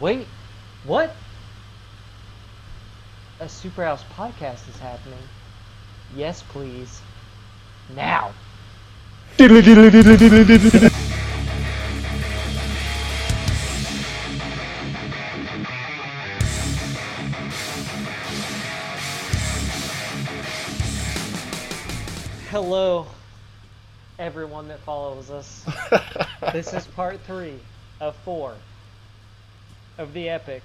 Wait, what? A Superhouse podcast is happening. Yes, please. Now. Hello, everyone that follows us. this is part three of four of the epic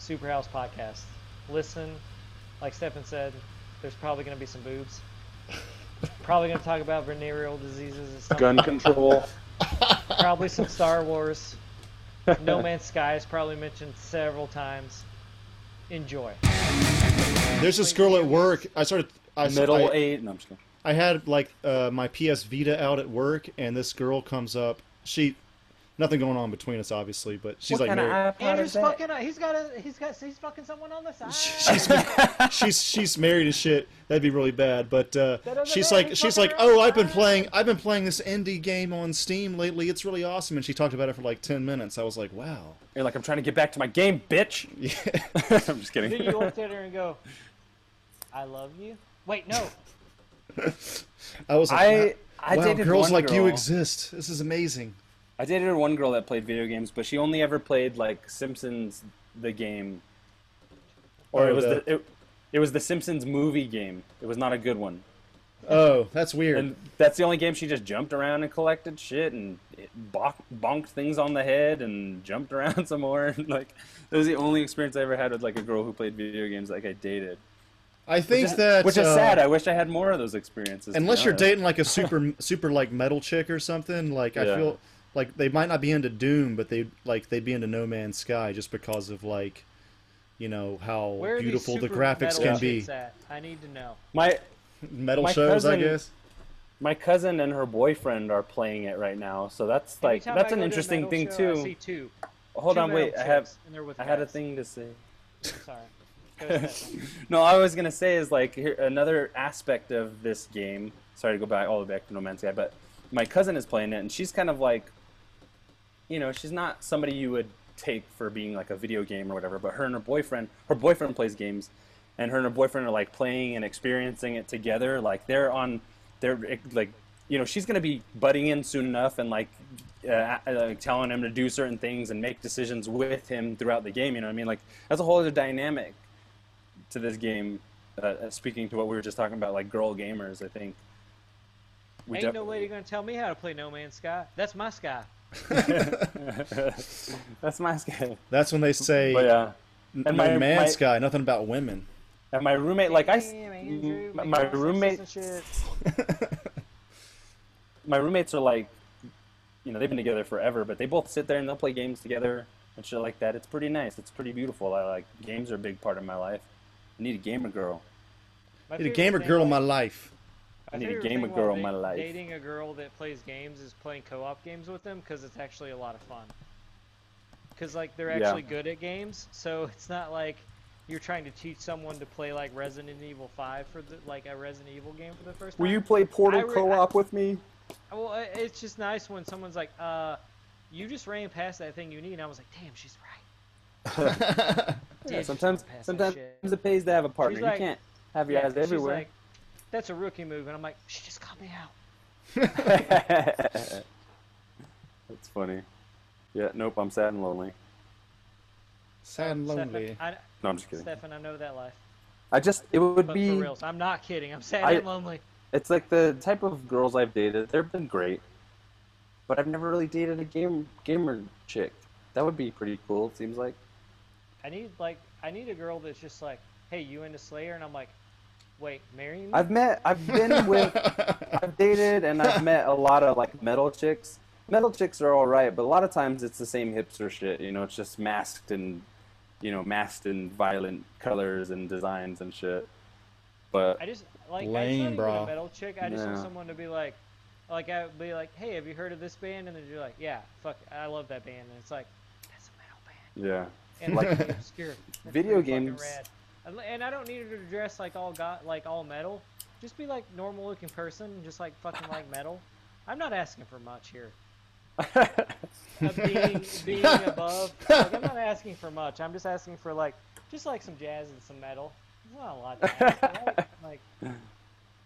Superhouse podcast. Listen, like Stefan said, there's probably going to be some boobs. Probably going to talk about venereal diseases and stuff. Gun control. Probably some Star Wars. No Man's Sky is probably mentioned several times. Enjoy. There's this girl at work. I started. I, Middle I, eight. No, I'm just kidding. I had like uh, my PS Vita out at work, and this girl comes up. She, nothing going on between us, obviously, but she's what like, kind married. Andrew's is that? fucking. He's got a. He's got. He's fucking someone on the side. she's she's she's married and shit. That'd be really bad. But uh, she's matter, like he's she's like, oh, I've been playing I've been playing this indie game on Steam lately. It's really awesome. And she talked about it for like ten minutes. I was like, wow. You're like, I'm trying to get back to my game, bitch. Yeah. I'm just kidding. Then you looked at her and go, "I love you." Wait, no. I was like, I I wow, dated girls one like you exist. This is amazing. I dated one girl that played video games, but she only ever played like Simpsons the game, or Oh, it was the- the, it, it was the Simpsons movie game. It was not a good one, Oh, that's weird. and that's the only game she just jumped around and collected shit and it bonk, bonked things on the head and jumped around some more. And, like that was the only experience I ever had with like a girl who played video games like I dated. I think Which that which is uh, sad. I wish I had more of those experiences. unless you're dating like a super super like metal chick or something like i feel like they might not be into doom but they like they'd be into no man's sky just because of like you know how Where beautiful the graphics can be At? I need to know. my metal My shows i cousin- guess my cousin and her boyfriend are playing it right now, so that's like Anytime that's I an go to interesting thing show, I too. see two. Hold two on, wait. I have and with I had a thing to say. Sorry. Go ahead, Stefan. No, all I was gonna say is like here, another aspect of this game. Sorry to go back all the way back to No Man's Sky, but my cousin is playing it, and she's kind of like, you know, she's not somebody you would take for being like a video game or whatever. But her and her boyfriend, her boyfriend plays games, and her and her boyfriend are like playing and experiencing it together. Like they're on, they're like, you know, she's gonna be butting in soon enough, and like. Uh, uh, telling him to do certain things and make decisions with him throughout the game, you know what I mean? Like that's a whole other dynamic to this game. Uh, uh, speaking to what we were just talking about, like girl gamers, I think. We Ain't no def- lady gonna tell me how to play No Man's Sky. That's my sky. That's my skill. that's when they say But yeah, "N- and no my- man's my- sky nothing about women and my roommate, like I, s- Damn, Andrew, m- making my roommate, my roommates are like, you know, they've been together forever, but they both sit there and they'll play games together and shit like that. It's pretty nice. It's pretty beautiful. I like games are a big part of my life. I need a gamer girl. My need a gamer girl in my like, life I need a favorite gamer girl while in my life. Dating a girl that plays games is playing co-op games with them because it's actually a lot of fun. Because like they're Yeah. actually good at games, so it's not like you're trying to teach someone to play like Resident Evil 5 for the like a Resident Evil game for the first time. Will you play Portal co-op with me? Well, it's just nice when someone's like, "Uh, you just ran past that thing you need," and I was like, "Damn, she's right." Yeah, sometimes, run past that sometimes it pays to have a partner. like- you can't have your Yeah, eyes 'cause everywhere. like, That's a rookie move, and I'm like, she just called me out. That's funny. Yeah, nope, I'm sad and lonely. sad and Stefan, lonely I, No, I'm just kidding. Stefan, I know that life. I just, it would But be, for reals, I'm not kidding. I'm sad I- and lonely. it's like the type of girls I've dated, they've been great. But I've never really dated a game gamer chick. That would be pretty cool, it seems like. I need like, I need a girl that's just like, hey, you into Slayer? And I'm like, wait, marry me? I've met, I've been with, I've dated and I've met a lot of like metal chicks. Metal chicks are alright, but a lot of times it's the same hipster shit, you know, it's just masked and, you know, masked in violent colors and designs and shit. But I just like I Lame, just not even bro. a metal chick. I just want someone to be like, like I would be like, hey, have you heard of this band? And then you're like, yeah, fuck, I love that band. And it's like, that's a metal band. yeah. And Like- like obscure. That's Video games- rad. And, and I don't need her to dress like all got like all metal. Just be like normal looking person, just like fucking like metal. I'm not asking for much here. of being being above. Like, I'm not asking for much. I'm just asking for like just like some jazz and some metal. It's not a lot. To ask, right? Like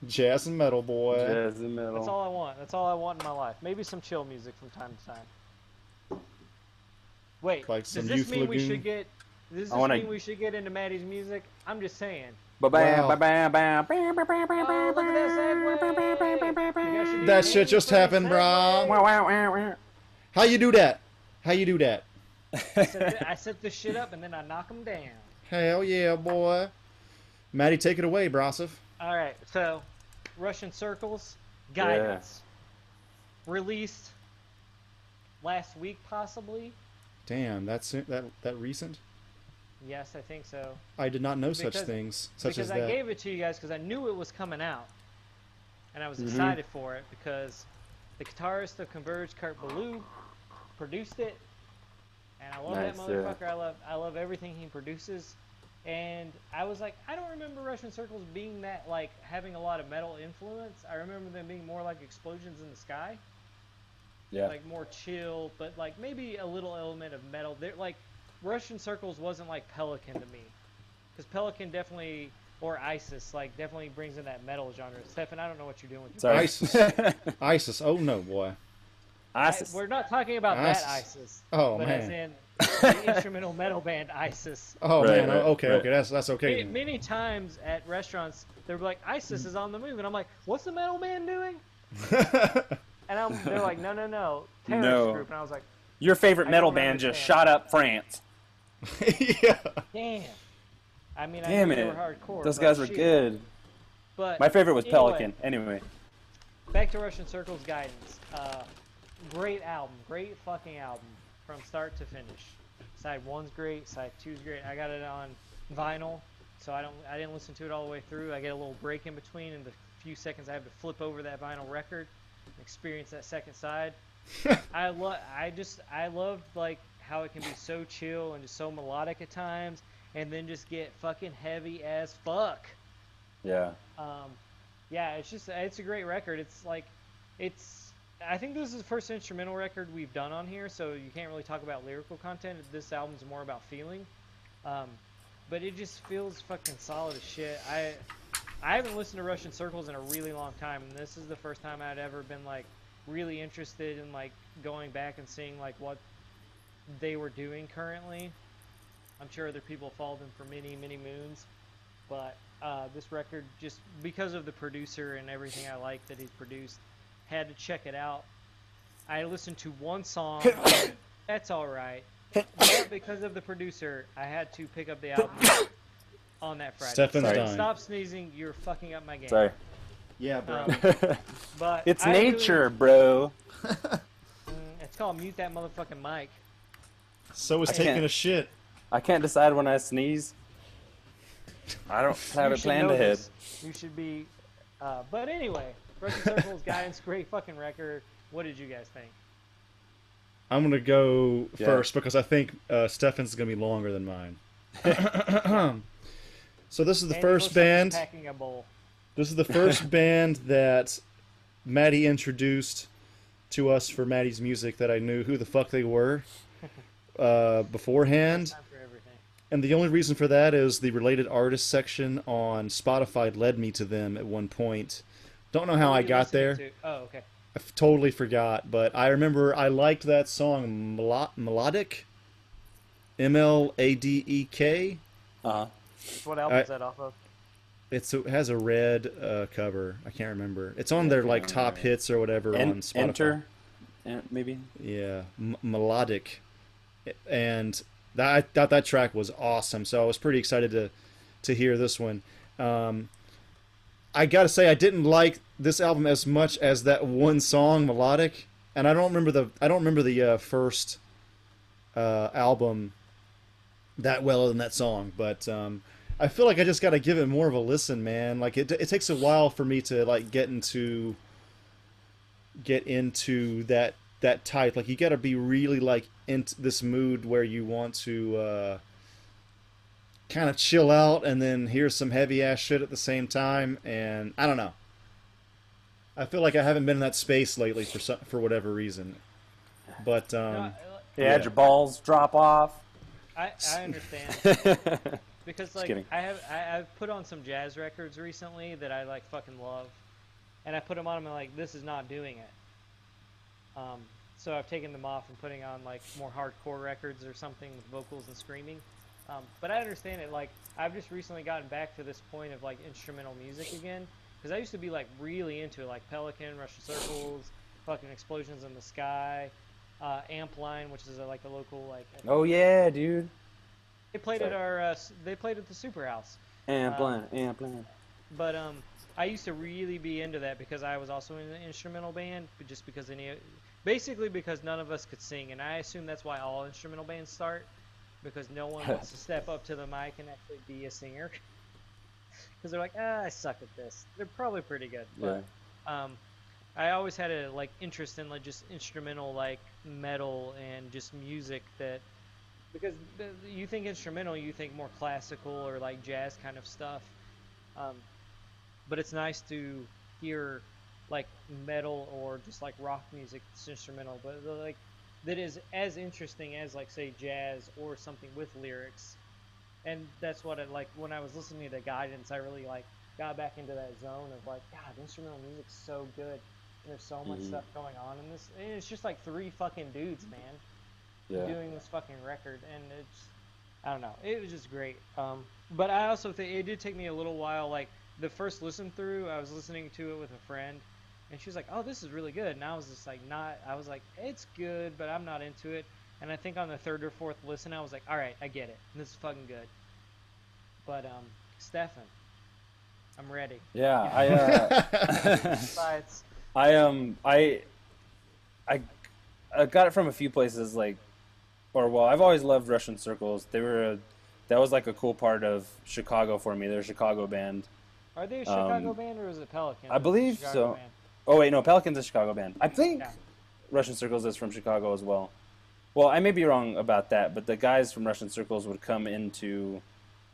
Jazz and metal boy. Jazz in the that's all I want. That's all I want in my life. Maybe some chill music from time to time. Wait, Like does this Youth mean we should get? Does this I wanna- we should get into Matty's music? I'm just saying. Ba-bam, Wow. ba-bam, bam, bam, bam, bam, Oh, look at that segue. You guys should do That a shit just name for happened, the bro. segue. Wow, wow, wow, wow. How you do that? How you do that? I set, the, I set this shit up and then I knock them down. Hell yeah, boy. Matty, take it away, Brasov. All right, so Russian Circles Guidance released last week, possibly. Damn, that's it- that that recent. Yes, I think so. I did not know such things, such because as I that. gave it to you guys because I knew it was coming out, and I was Mhm. excited for it because the guitarist of Converge, Kurt Ballou, produced it, and I love that Nice, yeah. motherfucker. I love I love everything he produces, and I was like, I don't remember Russian Circles being that like having a lot of metal influence. I remember them being more like explosions in the sky, Yeah. like more chill, but like maybe a little element of metal. They're like Russian Circles wasn't like Pelican to me, because Pelican definitely or ISIS like definitely brings in that metal genre. Stefan, I don't know what you're doing with your Sorry. ISIS. ISIS. Oh no, boy. I- ISIS. we're not talking about ISIS. that ISIS. Oh, but man. as in the instrumental metal band ISIS. Oh Right, man. right, okay, right. okay. That's that's okay. many times at restaurants, they're like, ISIS is on the move, and I'm like, what's the metal band doing? And I'm, they're like, no, no, no, terrorist No. group. And I was like, Your favorite metal don't band just shot up France. yeah. damn. I mean, I Damn knew they it. were hardcore. Those guys were shit. good. But My favorite was anyway, Pelican. Anyway. Back to Russian Circles Guidance. Uh, great album. Great fucking album from start to finish. Side one's great. Side two's great. I got it on vinyl, so I don't. I didn't listen to it all the way through. I get a little break in between, in the few seconds I have to flip over that vinyl record, and experience that second side. I love. I just. I loved like how it can be so chill and just so melodic at times, and then just get fucking heavy as fuck. Yeah. Um, yeah, it's just it's a great record. It's like it's I think this is the first instrumental record we've done on here, so you can't really talk about lyrical content. This album's more about feeling. Um, but it just feels fucking solid as shit. I I haven't listened to Russian Circles in a really long time, and this is the first time I'd ever been like really interested in like going back and seeing like what they were doing currently. I'm sure other people followed them for many, many moons, but uh, this record just because of the producer and everything I like that he's produced, had to check it out. I listened to one song. that's all right. But because of the producer, I had to pick up the album on that Friday. Stefan's Sorry, dying. Stop sneezing. You're fucking up my game. Sorry. Yeah, bro. Um, but it's I really- nature, bro. Mm, it's called mute that motherfucking mic. So is I taking a shit. I can't decide when I sneeze. I don't have You it planned ahead. You should be. Uh, but anyway, Broken Circles guidance, great fucking record. What did you guys think? I'm gonna go Yeah. first because I think uh, Stefan's gonna be longer than mine. so this is the Andy first looks like band. Packing a bowl. This is the first band that Matty introduced to us for Matty's music that I knew who the fuck they were uh, beforehand. Time for everything. And the only reason for that is the related artist section on Spotify led me to them at one point. Don't know how I got there. to? Oh, okay. I f- totally forgot, but I remember I liked that song Melo- Melodic. M L A D E K. Uh-huh. What album I- is that off of? It's it has a red uh, cover. I can't remember. It's on their like top hits or whatever on En- Spotify. enter, En- maybe. Yeah, m- melodic, and that I thought that track was awesome. So I was pretty excited to to hear this one. Um, I gotta say I didn't like this album as much as that one song, melodic, and I don't remember the I don't remember the uh, first uh, album that well than that song, but. Um, I feel like I just got to give it more of a listen, man. Like it, it takes a while for me to like get into get into that that type. Like you got to be really like in this mood where you want to uh, kind of chill out and then hear some heavy ass shit at the same time. And I don't know. I feel like I haven't been in that space lately for some, for whatever reason. But um, You Yeah. had your balls drop off. I, I understand because like. I have I, I've put on some jazz records recently that I like fucking love, and I put them on and I'm like this is not doing it. Um, so I've taken them off and putting on like more hardcore records or something with vocals and screaming. Um, but I understand it. Like I've just recently gotten back to this point of like instrumental music again because I used to be like really into it, like Pelican, Russian Circles, fucking explosions in the sky, uh, Ampline, which is a, like a local like. Oh yeah, dude. they played at our. Uh, they played at the Super House. Amplin, amplin. But um, I used to really be into that because I was also in an instrumental band, but just because any, basically because none of us could sing, and I assume that's why all instrumental bands start, because no one wants to step up to the mic and actually be a singer. Because they're like, ah, I suck at this. They're probably pretty good, Yeah. um, I always had a like interest in like just instrumental like metal and just music that because the, you think instrumental, you think more classical or like jazz kind of stuff. Um, but it's nice to hear like metal or just like rock music that's instrumental, but like that is as interesting as like say jazz or something with lyrics. And that's what I like when I was listening to the Guidance. I really like got back into that zone of like, God, instrumental music's so good. There's so much Mhm. stuff going on in this. And it's just like three fucking dudes, man Yeah. doing this fucking record, and it's I don't know, it was just great. Um, but I also think it did take me a little while. Like the first listen through, I was listening to it with a friend, and she was like, "Oh, this is really good," and I was just like, "Not," I was like, "It's good, but I'm not into it." And I think on the third or fourth listen, I was like, "All right, I get it. This is fucking good." But um, Stefan, I'm ready. Yeah, I uh, I um I I I got it from a few places like or well, I've always loved Russian Circles. They were a that was like a cool part of Chicago for me. They're a Chicago band. are they a Chicago Um, band or is it Pelican? I believe so. band? Oh wait, no, Pelican's is a Chicago band. I think Yeah. Russian Circles is from Chicago as well. Well, I may be wrong about that, but the guys from Russian Circles would come into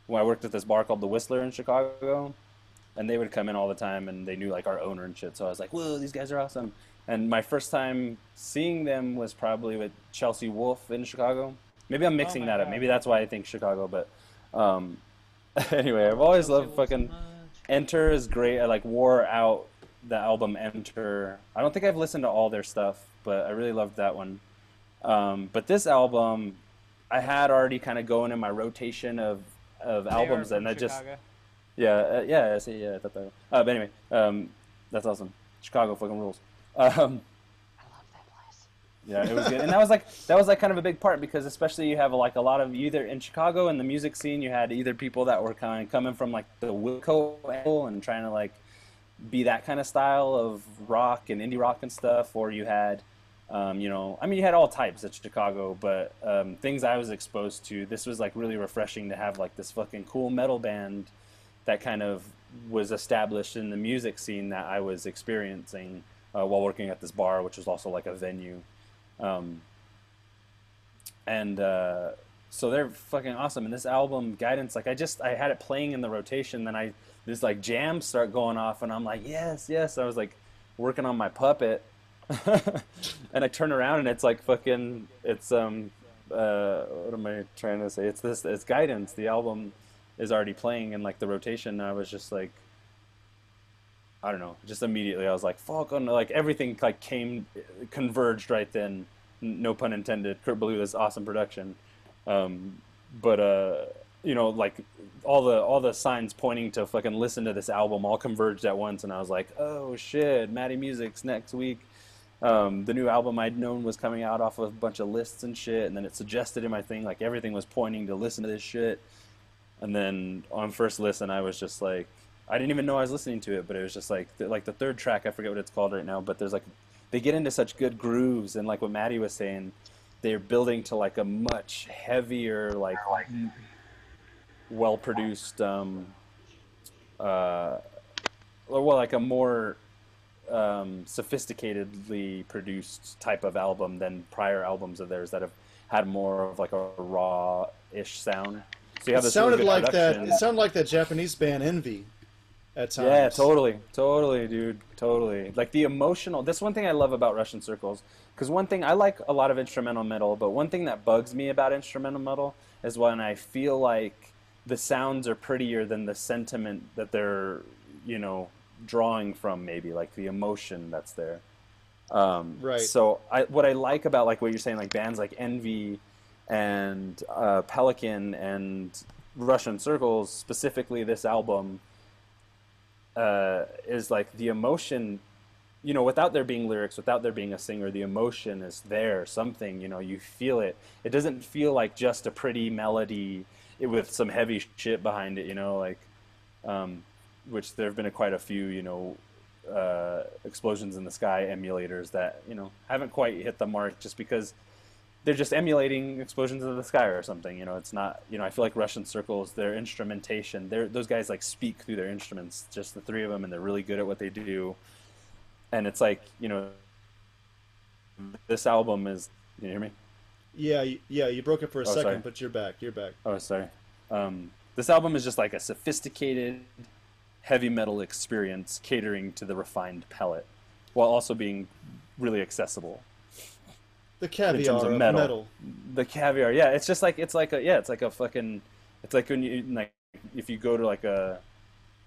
when I worked at this bar called the Whistler in Chicago, and they would come in all the time, and they knew like our owner and shit. So I was like, "Whoa, these guys are awesome!" And my first time seeing them was probably with Chelsea Wolfe in Chicago. Maybe I'm mixing my that up. Maybe that's why I think Chicago. But um, anyway, I've always loved fucking. Enter is great. I like wore out the album Enter. I don't think I've listened to all their stuff, but I really loved that one. Um, but this album, I had already kind of going in my rotation of of They albums, and I just Chicago. yeah uh, yeah I see yeah I thought that. Uh, but anyway, um, that's awesome. Chicago fucking rules. Um, I love that place. yeah, it was good, and that was like that was like kind of a big part because especially you have like a lot of either in Chicago in the music scene you had either people that were kind of coming from like the Wilco angle and trying to like be that kind of style of rock and indie rock and stuff, or you had um, you know I mean you had all types at Chicago, but um, things I was exposed to this was like really refreshing to have like this fucking cool metal band that kind of was established in the music scene that I was experiencing uh, while working at this bar, which was also like a venue. Um, and uh, so they're fucking awesome. And this album, Guidance, like I just I had it playing in the rotation, then I this like jams start going off, and I'm like, yes, yes. I was like working on my puppet, and I turn around and it's like fucking it's um uh what am I trying to say? It's this it's Guidance. The album is already playing in like the rotation. And I was just like. I don't know. Just immediately, I was like, "Fuck!" And like everything like came converged right then. No pun intended. Kurt Ballou is awesome production, um, but uh, you know, like all the all the signs pointing to fucking listen to this album all converged at once, and I was like, "Oh shit!" Matty Music's next week. Um, the new album I'd known was coming out off of a bunch of lists and shit, and then it suggested in my thing like everything was pointing to listen to this shit. And then on first listen, I was just like, I didn't even know I was listening to it, but it was just like like the third track. I forget what it's called right now, but there's like they get into such good grooves, and like what Matty was saying, they're building to like a much heavier, like well produced, um, uh, well, like a more um, sophisticatedly produced type of album than prior albums of theirs that have had more of like a raw-ish sound. So you have it this sounded good like that. It sounded like that Japanese band Envy. at times. Yeah, totally, totally, dude, totally. Like the emotional. That's one thing I love about Russian circles. Because one thing I like a lot of instrumental metal, but one thing that bugs me about instrumental metal is when I feel like the sounds are prettier than the sentiment that they're, you know, drawing from. Maybe like the emotion that's there. Um, Right. So I, what I like about like what you're saying, like bands like Envy and uh, Pelican and Russian Circles, specifically this album, uh, is like the emotion. You know, without there being lyrics, without there being a singer, the emotion is there. Something, you know, you feel it. It doesn't feel like just a pretty melody with some heavy shit behind it. You know, like, um, which there have been a, quite a few, you know, uh, explosions in the sky emulators that you know haven't quite hit the mark just because they're just emulating explosions in the sky or something. You know, it's not. You know, I feel like Russian circles, their instrumentation, they're those guys like speak through their instruments, just the three of them, and they're really good at what they do. And it's like you know, this album is. You hear me? Yeah, yeah. You broke it for a Oh, second, sorry. but you're back. You're back. Oh, sorry. Um, this album is just like a sophisticated heavy metal experience catering to the refined palate, while also being really accessible. The caviar terms of of metal. metal. The caviar, yeah, it's just like it's like a yeah, it's like a fucking, it's like when you like if you go to like a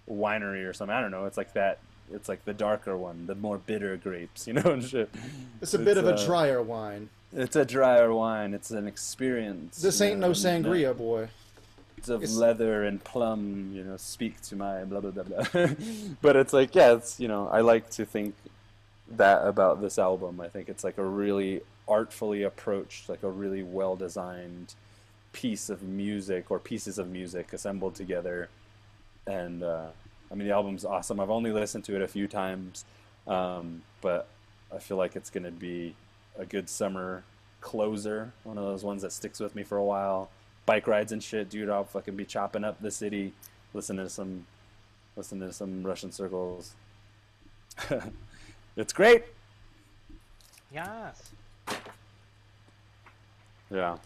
winery or something. I don't know. It's like that. It's like the darker one, the more bitter grapes, you know, and shit. It's a bit of a uh, drier wine. It's a drier wine. It's an experience. This ain't know, no and sangria, boy. notes of It's- leather and plum, you know, speak to my blah blah blah blah. but it's like, yeah, it's you know, I like to think that about this album. I think it's like a really artfully approached, like a really well designed piece of music or pieces of music assembled together. And uh, I mean, the album's awesome. I've only listened to it a few times, um, but I feel like it's gonna be a good summer closer. One of those ones that sticks with me for a while. Bike rides and shit, dude. I'll fucking be chopping up the city, listening to some, listening to some Russian circles. it's great. Yes. Yeah,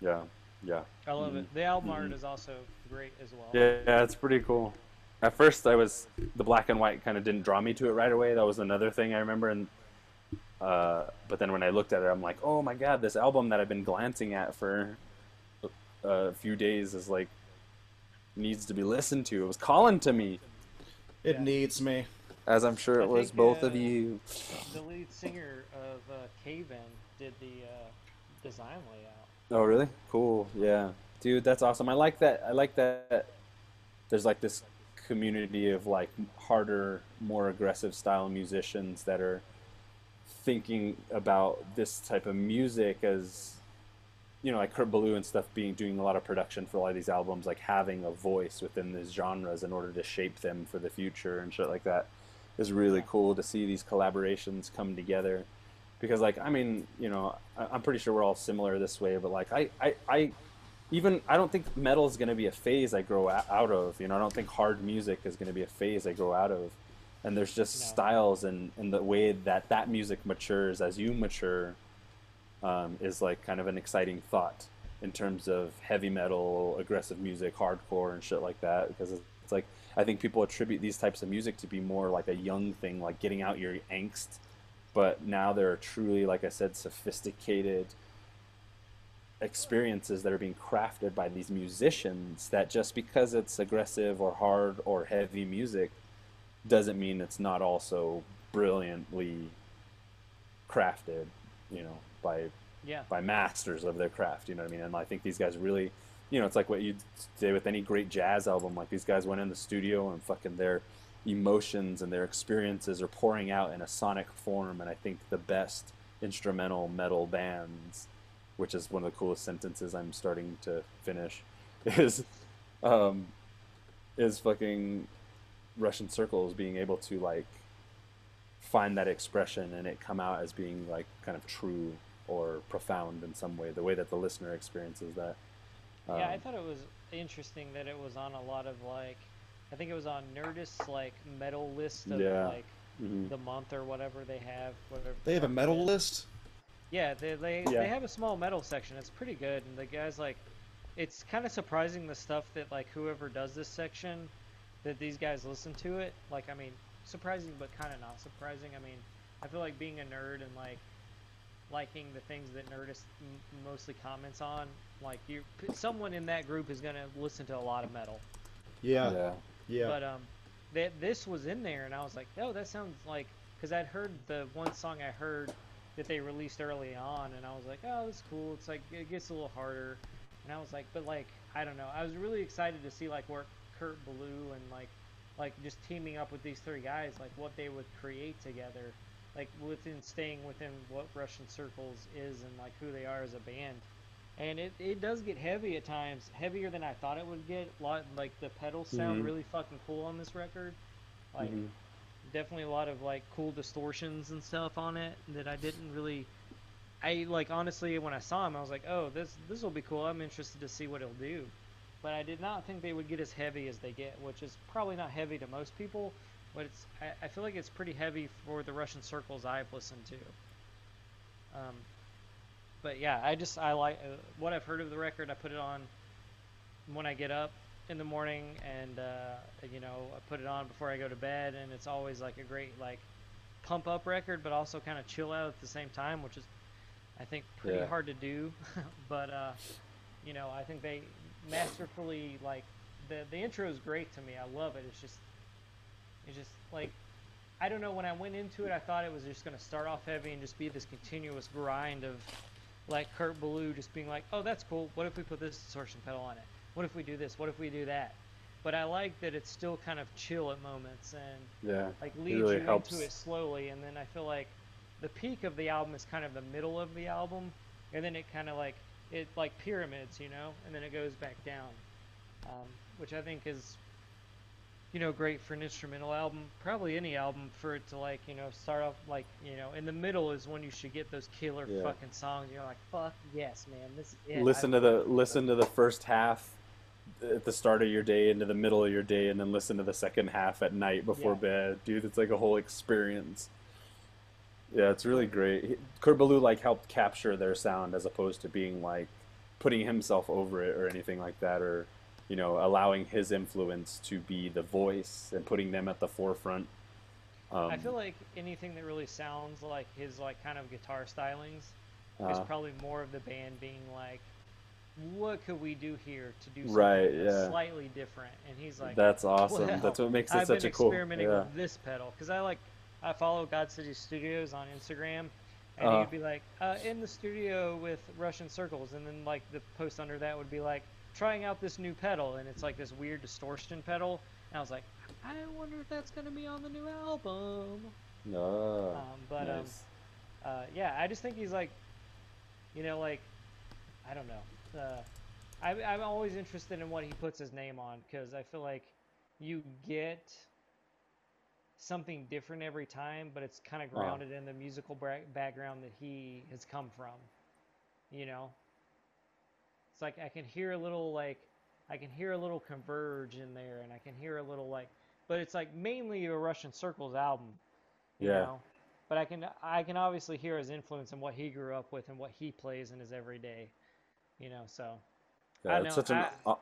yeah, yeah. I love Mhm. it. The album art Mhm. is also great as well. Yeah, yeah, it's pretty cool. At first, I was the black and white kind of didn't draw me to it right away. That was another thing I remember. And uh, but then when I looked at it, I'm like, oh my god, this album that I've been glancing at for a few days is like needs to be listened to. It was calling to me, It Yeah. needs me. as I'm sure I it was think, both uh, of you. The lead singer of uh, Cave In did the uh, design layout. Oh, really? Cool. Yeah, dude, that's awesome. I like that. I like that. There's like this community of like harder, more aggressive style musicians that are thinking about this type of music as you know, like Kurt Ballou and stuff being doing a lot of production for a lot of these albums, like having a voice within these genres in order to shape them for the future and shit like that is really cool to see these collaborations come together. Because like I mean, you know, I- I'm pretty sure we're all similar this way, but like I, I, I even I don't think metal is going to be a phase I grow out of. You know, I don't think hard music is going to be a phase I grow out of. And there's just No. styles and, and the way that that music matures as you mature um, is like kind of an exciting thought in terms of heavy metal, aggressive music, hardcore, and shit like that. Because it's it's like I think people attribute these types of music to be more like a young thing, like getting out your angst. But now there are truly, like I said, sophisticated experiences that are being crafted by these musicians. That just because it's aggressive or hard or heavy music doesn't mean it's not also brilliantly crafted, you know, by Yeah. by masters of their craft. You know what I mean? And I think these guys really, you know, it's like what you'd say with any great jazz album. Like these guys went in the studio and fucking their emotions and their experiences are pouring out in a sonic form. And I think the best instrumental metal bands, which is one of the coolest sentences I'm starting to finish, is um, is fucking Russian circles being able to like find that expression and it come out as being like kind of true or profound in some way, the way that the listener experiences that. yeah, I Um, thought it was interesting that it was on a lot of like, I think it was on Nerdist's like metal list of Yeah. like mhm. the month or whatever they have. Whatever They have a metal is. list. Yeah, they they, Yeah. they have a small metal section. It's pretty good, and the guys like, it's kind of surprising the stuff that like whoever does this section, that these guys listen to it. Like, I mean, surprising but kind of not surprising. I mean, I feel like being a nerd and like liking the things that Nerdist m- mostly comments on, like you, someone in that group is gonna listen to a lot of metal. Yeah, yeah. yeah. But um, that this was in there, and I was like, oh, that sounds like because I'd heard the one song I heard that they released early on, and I was like, oh, that's cool. It's like it gets a little harder, and I was like, but like I don't know. I was really excited to see like where Kurt Ballou and like like just teaming up with these three guys, like what they would create together, like within staying within what Russian Circles is and like who they are as a band. And it, it does get heavy at times, heavier than I thought it would get. A lot like the pedals sound Mhm. really fucking cool on this record. Like Mhm. definitely a lot of like cool distortions and stuff on it that I didn't really I like honestly when I saw him I was like, "Oh, this this will be cool. I'm interested to see what he'll do." But I did not think they would get as heavy as they get, which is probably not heavy to most people, but it's I, I feel like it's pretty heavy for the Russian circles I've listened to. Um, but yeah, I just I like uh, what I've heard of the record. I put it on when I get up in the morning, and uh, you know I put it on before I go to bed, and it's always like a great like pump up record, but also kind of chill out at the same time, which is I think pretty Yeah. hard to do. but uh, you know I think they masterfully like the the intro is great to me. I love it. It's just it's just like I don't know. When I went into it, I thought it was just going to start off heavy and just be this continuous grind of like Kurt Ballou just being like, "Oh, that's cool. What if we put this distortion pedal on it? What if we do this? What if we do that?" But I like that it's still kind of chill at moments and Yeah. like leads really you helps. into it slowly. And then I feel like the peak of the album is kind of the middle of the album, and then it kind of like it like pyramids, you know, and then it goes back down, um, which I think is you know great for an instrumental album probably any album for it to like you know start off like you know in the middle is when you should get those killer Yeah. fucking songs you're like fuck yes man this is it. listen I to the listen to the first half at the start of your day into the middle of your day and then listen to the second half at night before Yeah. bed dude it's like a whole experience yeah it's really great ballou like helped capture their sound as opposed to being like putting himself over it or anything like that or you know allowing his influence to be the voice and putting them at the forefront um, I feel like anything that really sounds like his like kind of guitar stylings is uh, probably more of the band being like, what could we do here to do something Right, yeah. slightly different? And he's like, that's awesome well, that's what makes it I've such been a cool experimenting yeah. with this pedal because I like I follow God City Studios on Instagram, and Uh-huh. he'd be like uh, in the studio with Russian circles, and then like the post under that would be like trying out this new pedal, and it's like this weird distortion pedal, and I was like, I wonder if that's gonna be on the new album. no Um, but um, uh, yeah, I just think he's like, you know, like, I don't know. Uh, I, I'm always interested in what he puts his name on because I feel like you get something different every time, but it's kind of grounded in the musical bra- background that he has come from. You know, it's like I can hear a little like I can hear a little converge in there, and I can hear a little like, but it's like mainly a Russian Circles album. You Yeah. know? But I can I can obviously hear his influence and what he grew up with and what he plays in his everyday. You know, so Yeah, it's know, such an I- aw-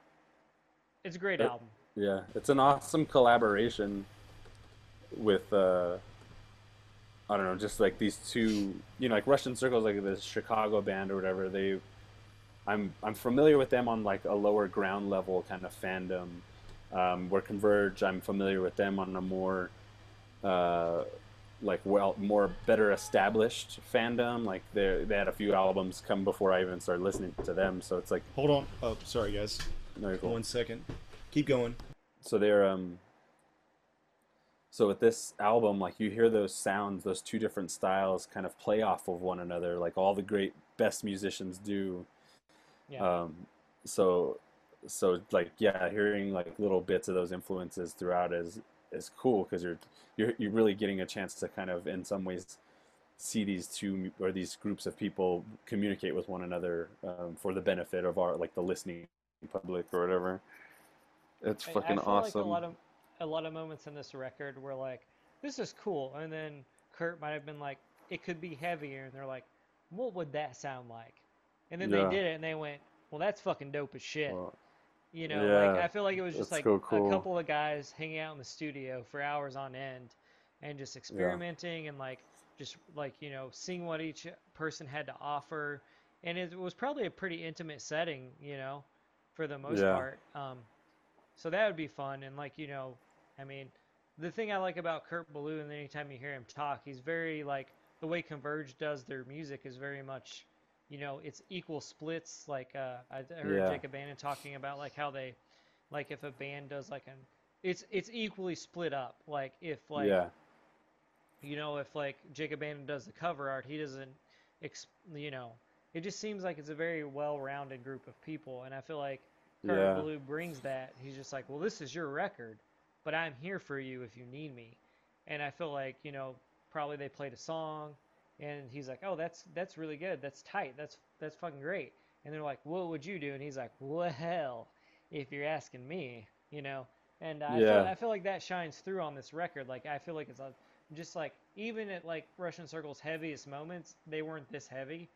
it's a great Uh, album. yeah, it's an awesome collaboration with uh I don't know, just like these two, you know, like Russian Circles, like this Chicago band or whatever. They, I'm I'm familiar with them on like a lower ground level kind of fandom. Um, where Converge, I'm familiar with them on a more, uh, like well, more better established fandom. Like they they had a few albums come before I even started listening to them. So it's like, Hold on. Oh, sorry, guys. no, cool. One second. Keep going. so they're um so with this album like you hear those sounds those two different styles kind of play off of one another like all the great best musicians do. Yeah. um so so like yeah hearing like little bits of those influences throughout is is cool because you're you're you're really getting a chance to kind of in some ways see these two or these groups of people communicate with one another um, for the benefit of our like the listening public or whatever. It's fucking awesome Like a lot of a lot of moments in this record were like, this is cool, and then Kurt might have been like, it could be heavier, and they're like, what would that sound like? And then Yeah. they did it, and they went, well, that's fucking dope as shit. Well, You know, like I feel like it was just like so a couple of guys hanging out in the studio for hours on end and just experimenting and like just like, you know, seeing what each person had to offer. And it was probably a pretty intimate setting, you know, for the most Yeah. part. Um, so that would be fun. And like, you know, I mean, the thing I like about Kurt Ballou, and anytime you hear him talk, he's very like the way Converge does their music is very much, you know, it's equal splits. Like uh, I heard Yeah. Jacob Bannon talking about like how they, like if a band does like an, it's it's equally split up. Like if like yeah, you know if like Jacob Bannon does the cover art, he doesn't, ex, you know, it just seems like it's a very well-rounded group of people, and I feel like Kurt Yeah. Ballou brings that. He's just like, well, this is your record, but I'm here for you if you need me. And I feel like, you know, probably they played a song and he's like, "Oh, that's that's really good. That's tight. That's that's fucking great." And they're like, "What would you do?" And he's like, "Well, if you're asking me, you know." And I feel, I feel like that shines through on this record. Like I feel like it's a, just like even at like Russian Circle's heaviest moments, they weren't this heavy,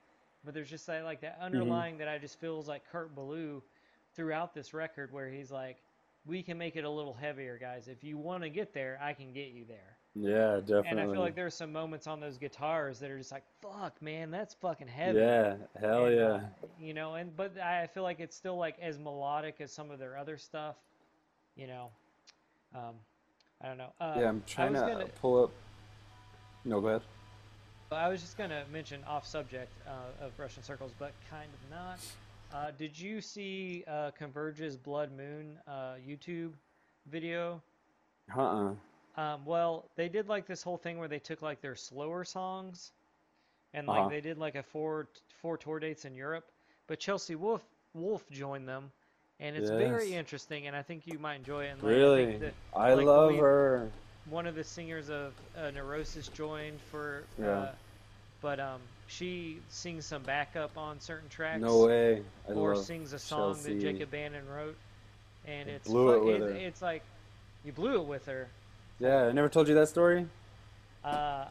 but there's just that like that mm-hmm. underlying that I just feels like Kurt Ballou throughout this record where he's like, "We can make it a little heavier, guys. If you want to get there, I can get you there." yeah, definitely. And I feel like there's some moments on those guitars that are just like, "Fuck, man, that's fucking heavy." yeah, hell And, yeah, you know, and but I feel like it's still like as melodic as some of their other stuff. You know, um, I don't know. Uh, yeah. I'm trying to gonna, pull up. No, go ahead. I was just gonna mention off subject uh, of Russian circles, but kind of not. Uh, did you see uh, Converge's Blood Moon uh, YouTube video? Uh-uh. Um, well, they did like this whole thing where they took like their slower songs, and like Uh-huh. they did like a four four tour dates in Europe. But Chelsea Wolfe Wolf joined them, and it's very interesting, and I think you might enjoy it. And, like, Really, think that I like, love we- her. one of the singers of uh, Neurosis joined for, Yeah. uh, but um, she sings some backup on certain tracks, No way. I or sings a song Chelsea. that Jacob Bannon wrote, and it's Blew it with it's, her. it's like you blew it with her. Yeah, I never told you that story. Uh,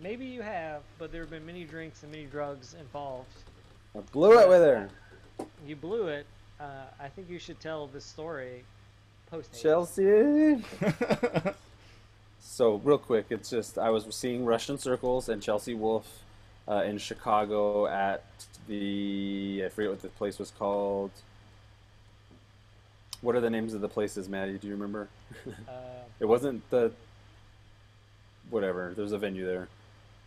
maybe you have, but there have been many drinks and many drugs involved. I blew it with her. You blew it. Uh, I think you should tell this story post. Chelsea. So real quick, it's just I was seeing Russian Circles and Chelsea Wolfe uh, in Chicago at the I forget what the place was called. What are the names of the places, Matty? Do you remember? Uh, It wasn't the whatever. There's a venue there.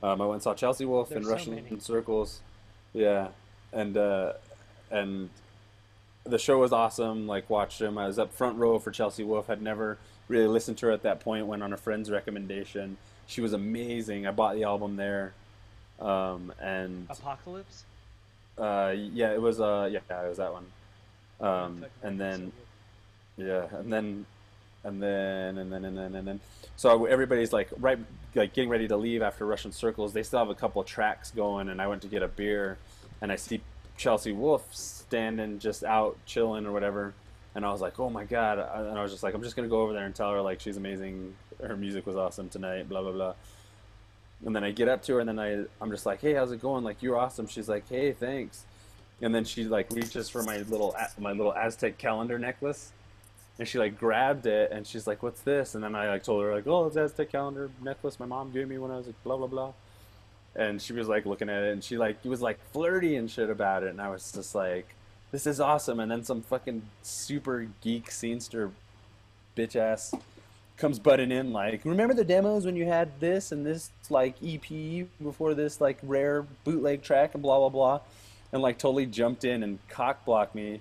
Um, I went and saw Chelsea Wolfe in Russian. Circles. Yeah, and uh, and the show was awesome. Like watched him. I was up front row for Chelsea Wolfe. Had never really listened to her at that point. Went on a friend's recommendation. She was amazing. I bought the album there. Um, and Apocalypse. uh, yeah, it was uh, yeah, it was that one. Um, and then yeah, and then, and then, and then, and then, and then. So everybody's like right, like getting ready to leave after Russian Circles. They still have a couple of tracks going, and I went to get a beer, and I see Chelsea Wolfe standing just out chilling or whatever, and I was like, oh my god, and I was just like, I'm just gonna go over there and tell her like she's amazing, her music was awesome tonight, blah blah blah. And then I get up to her, and then I I'm just like, hey, how's it going? Like you're awesome. She's like, hey, thanks. And then she like reaches for my little my little Aztec calendar necklace, and she like grabbed it, and she's like, "What's this?" And then I like told her like, "Oh, it's Aztec calendar necklace my mom gave me when I was like blah blah blah." And she was like looking at it, and she like was like flirty and shit about it, and I was just like, "This is awesome." And then some fucking super geek scenester bitch ass comes butting in like, "Remember the demos when you had this and this like EP before this like rare bootleg track and blah blah blah." and like totally jumped in and cock blocked me.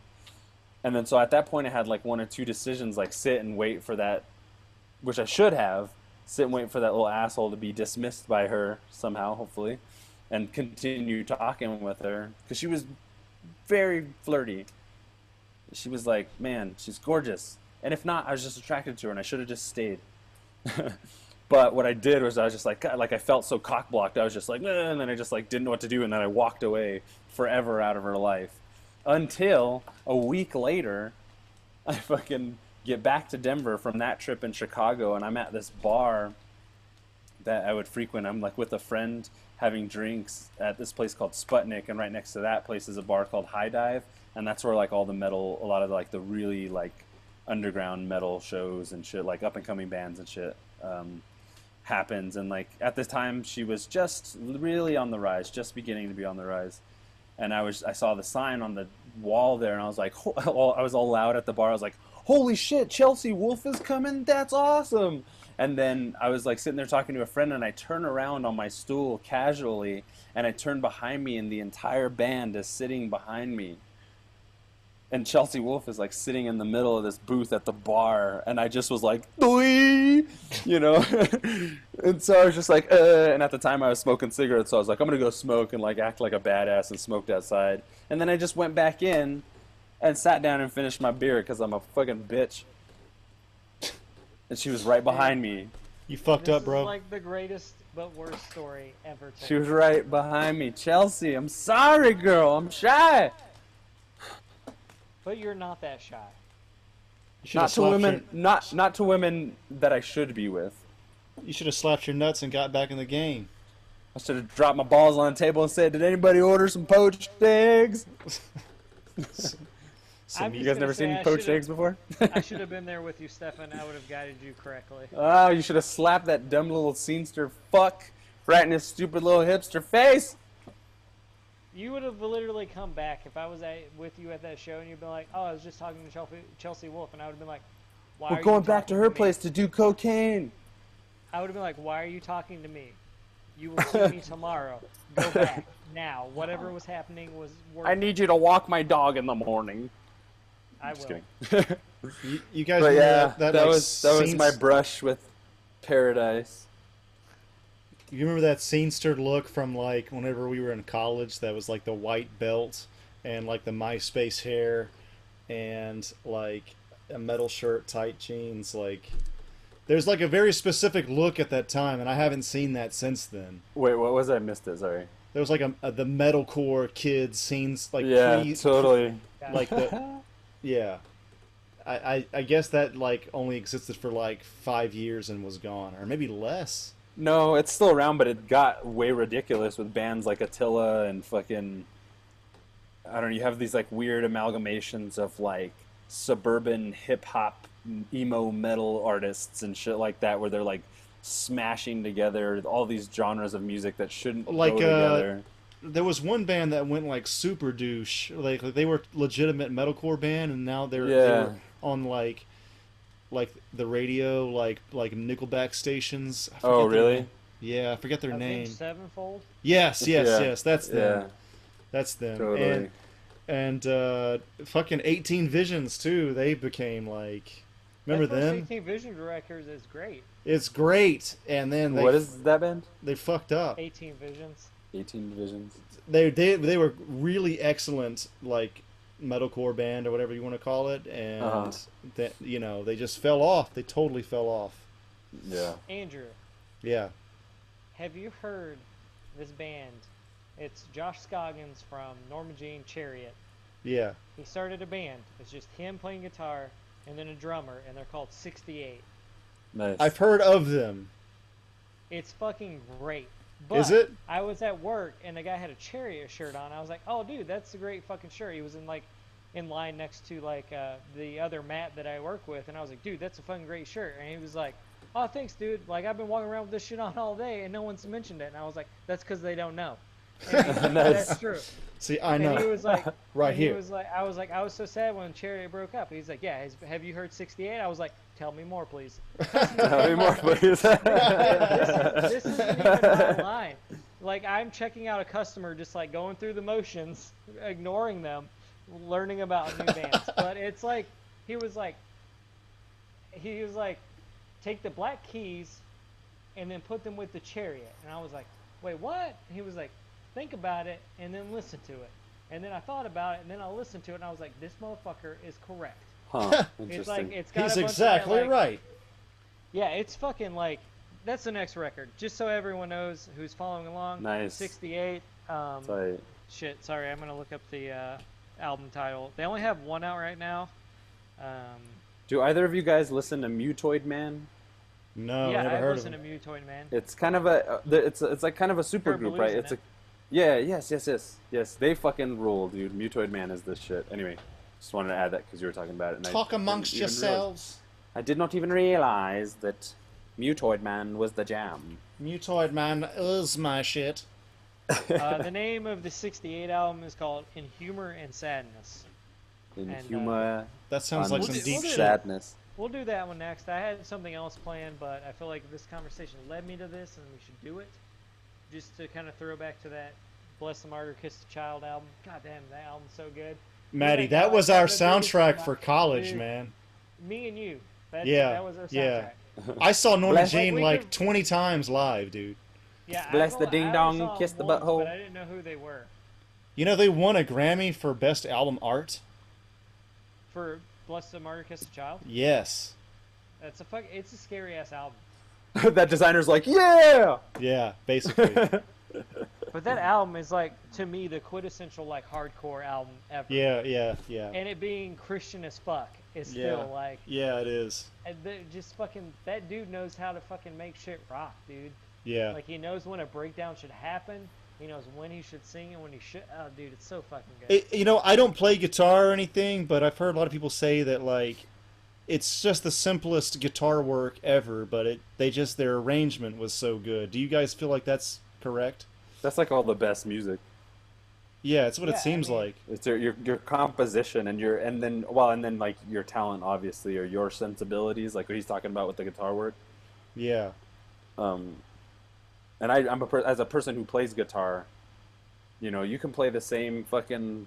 And then so at that point I had like one or two decisions like sit and wait for that which I should have, sit and wait for that little asshole to be dismissed by her somehow, hopefully, and continue talking with her cuz she was very flirty. She was like, "Man, she's gorgeous." And if not, I was just attracted to her and I should have just stayed. But what I did was I was just like, God, like I felt so cock blocked. I was just like, "Nah," and then I just like didn't know what to do, and then I walked away forever out of her life. Until a week later, I fucking get back to Denver from that trip in Chicago, and I'm at this bar that I would frequent. I'm like with a friend having drinks at this place called Sputnik, and right next to that place is a bar called High Dive. and that's where like all the metal, a lot of like the really like underground metal shows and shit, like up and coming bands and shit, um, happens. And like at this time, she was just really on the rise, just beginning to be on the rise. And I was, I saw the sign on the wall there, and I was like, I was all loud at the bar. I was like, "Holy shit, Chelsea Wolfe is coming! That's awesome!" And then I was like sitting there talking to a friend, and I turn around on my stool casually, and I turn behind me, and the entire band is sitting behind me and Chelsea Wolfe is like sitting in the middle of this booth at the bar, and I just was like, Doi! you know, and so I was just like, uh, and at the time I was smoking cigarettes, so I was like, I'm gonna go smoke and like act like a badass and smoked outside, and then I just went back in and sat down and finished my beer because I'm a fucking bitch, and she was right behind me. You fucked this up, bro. Is like the greatest but worst story ever. told. She was right behind me, Chelsea. I'm sorry, girl. I'm shy. But you're not that shy. You should have Not to women, your, not not to women that I should be with. you should have slapped your nuts and got back in the game. I should have dropped my balls on the table and said, "Did anybody order some poached eggs?" I'm You guys never seen I poached eggs before? I should have been there with you, Stefan. I would have guided you correctly. oh, you should have slapped that dumb little scenester fuck right in his stupid little hipster face. You would have literally come back if I was at, with you at that show, and you'd been like, "Oh, I was just talking to Chelsea, Chelsea Wolfe," and I would have been like, "Why?" are We're you going back to her me?" place to do cocaine. I would have been like, "Why are you talking to me? You will see me tomorrow. Go back now. Whatever was happening was working. I need you to walk my dog in the morning. I will." Just kidding. You, you guys but yeah, that, that, that like, was that was my brush with paradise. You remember that scenester look from like whenever we were in college? That was like the white belt and like the MySpace hair and like a metal shirt, tight jeans. Like there's like a very specific look at that time, and I haven't seen that since then. Wait, what was I missed it? Sorry. There was like a, a the metalcore kids scenes like yeah, pre, totally. like the yeah. I, I I guess that like only existed for like five years and was gone, or maybe less. No, it's still around, but it got way ridiculous with bands like Attila and fucking. I don't know. You have these like weird amalgamations of like suburban hip hop emo metal artists and shit like that, where they're like smashing together all these genres of music that shouldn't Like, go uh, there was one band that went like super douche. Like, like they were legitimate metalcore band, and now they're, Yeah. they're on like like the radio, like like Nickelback stations. I oh, really? name. Yeah, I forget their Avenged name. Sevenfold. Yes, yes, Yeah. yes. That's them. Yeah, That's them. totally. And and uh, fucking 18 Visions too. They became like. Remember that them? 18 Vision Records is great. It's great, and then they what is that band? they fucked up. 18 Visions. 18 Visions. they they they were really excellent like metalcore band or whatever you want to call it and Uh-huh. that you know they just fell off they totally fell off Yeah. Andrew, yeah have you heard this band? It's Josh Scoggins from Norma Jean Chariot. yeah He started a band. It's just him playing guitar and then a drummer, and they're called 68. Nice. i've heard of them It's fucking great. But Is it? I was at work and the guy had a Chariot shirt on. I was like, "Oh, dude, that's a great fucking shirt." He was in like in line next to like uh, the other Matt that I work with, and I was like, "Dude, that's a fucking great shirt." And he was like, "Oh, thanks, dude. Like I've been walking around with this shit on all day, and no one's mentioned it." And I was like, "That's because they don't know." And Nice. That's true. see i And he know was like, Right and he here. was like, I was like, I was so sad when Chariot broke up. He's like, Yeah, has, have you heard 68? I was like, Tell me more, please. Tell me more, please. this, this isn't even my line. Like I'm checking out a customer, just like going through the motions, ignoring them, learning about new bands. But it's like he was like, he was like, take the Black Keys, and then put them with the Chariot. And I was like, wait, what? And he was like, think about it and then listen to it. And then I thought about it, and then I listened to it, and I was like, this motherfucker is correct. Huh. It's like it's he's a that, exactly like- right yeah, it's fucking like that's the next record. Just so everyone knows who's following along. Nice. 68. Um, Tight. shit, sorry, I'm gonna look up the uh, album title. They only have one out right now. Um, Do either of you guys listen to Mutoid Man? no yeah, never I heard of listened him to Mutoid Man. It's kind of a uh, the- it's it's like kind of a super group, right? isn't It's a? Yeah, yes, yes, yes, yes. They fucking rule, dude. Mutoid Man is this shit. Anyway, just wanted to add that because you were talking about it. and I Talk didn't amongst even realize- yourselves. I did not even realize that Mutoid Man was the jam. Mutoid Man is my shit. Uh, the name of the '68 album is called "In Humor and Sadness." In And, uh, humor, That sounds like We'll some do- deep we'll do shit. sadness. We'll do that one next. I had something else planned, but I feel like this conversation led me to this, and we should do it. Just to kind of throw back to that "Bless the Martyr, Kiss the Child" album. God damn, that album's so good. Matty, that was our was the biggest soundtrack for college, dude. man. Me and you. That, Yeah, that was our soundtrack. yeah. I saw Norma Bless- Jean Like, could- 20 times live, dude. Yeah, Bless don't- the ding I dong, kiss the once, butthole. But I didn't know who they were. You know, they won a Grammy for Best Album Art? For "Bless the Martyr, Kiss the Child." Yes. That's a fuck. It's a scary ass album. that designer's like, yeah. Yeah, basically. But that album is like to me the quintessential like hardcore album ever. yeah, yeah, yeah. And it being Christian as fuck is Yeah. still like Yeah, it is. and the, just fucking that dude knows how to fucking make shit rock, dude. Yeah. Like he knows when a breakdown should happen. He knows when he should sing and when he should. Oh, dude, it's so fucking good. It, you know, I don't play guitar or anything, but I've heard a lot of people say that like it's just the simplest guitar work ever, but it they just their arrangement was so good. Do you guys feel like that's correct? That's like all the best music. Yeah, it's what Yeah, it I seems mean- like. It's your, your your composition and your and then well and then like your talent obviously or your sensibilities like what he's talking about with the guitar work. Yeah. Um, and I I'm a per, as a person who plays guitar, you know you can play the same fucking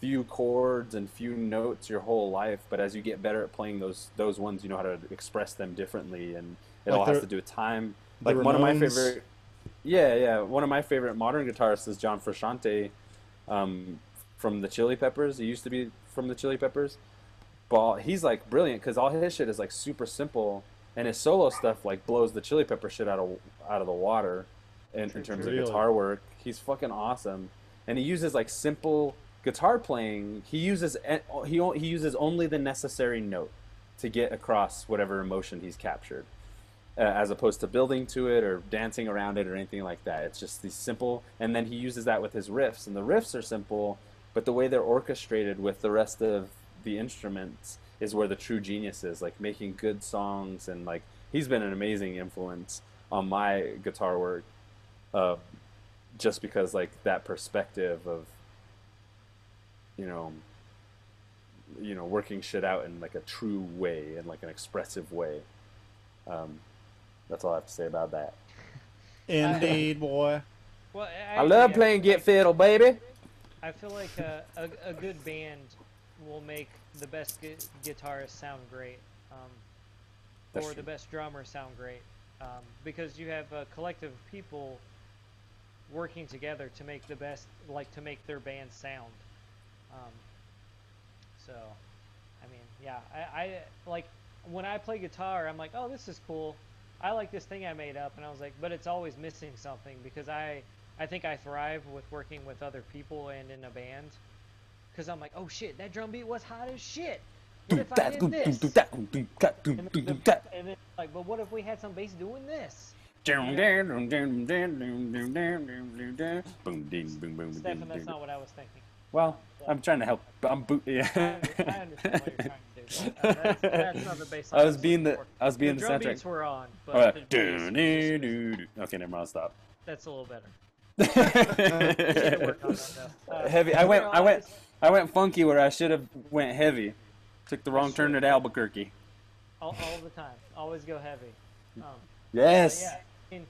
few chords and few notes your whole life, but as you get better at playing those those ones, you know how to express them differently, and it Like all has to do with time. the Like one of my favorite, yeah, yeah, one of my favorite modern guitarists is John Frusciante, um, from the Chili Peppers. He used to be from the Chili Peppers, but he's like brilliant because all his shit is like super simple, and his solo stuff like blows the Chili Pepper shit out of out of the water, in, in terms true. of guitar work. He's fucking awesome, and he uses like simple guitar playing. He uses he he uses only the necessary note to get across whatever emotion he's captured uh, as opposed to building to it or dancing around it or anything like that. It's just these simple, and then he uses that with his riffs, and the riffs are simple, but the way they're orchestrated with the rest of the instruments is where the true genius is. Like making good songs, and like he's been an amazing influence on my guitar work, uh, just because like that perspective of, you know. You know, working shit out in like a true way, in like an expressive way. Um, that's all I have to say about that. Indeed, boy. well, I love agree. playing Get Fiddle, baby. I feel like a, a, a good band will make the best gu- guitarist sound great, um, or true. the best drummer sound great, um, because you have a collective of people working together to make the best, like to make their band sound. Um, so, I mean, yeah, I, I like when I play guitar, I'm like, oh, this is cool. I like this thing I made up, and I was like, but it's always missing something because I, I think I thrive with working with other people and in a band, because I'm like, oh shit, that drum beat was hot as shit. What if I did this? And then, the- and then like, but what if we had some bass doing this? Stefan, that's not what I was thinking. Well, I'm trying to help. I'm boot. I, Yeah. I understand what you're trying to do. but, that's, that's not the bass I was being the. I was being the the drum soundtrack. beats were on, but yeah. the bass was just- Okay, never mind. I'll stop. that's a little better. We should work on that, though. Uh, heavy. I went. I went. I went funky where I should have went heavy. Took the wrong turn at Albuquerque. all, all the time. Always go heavy. Um, Yes. yeah, I mean,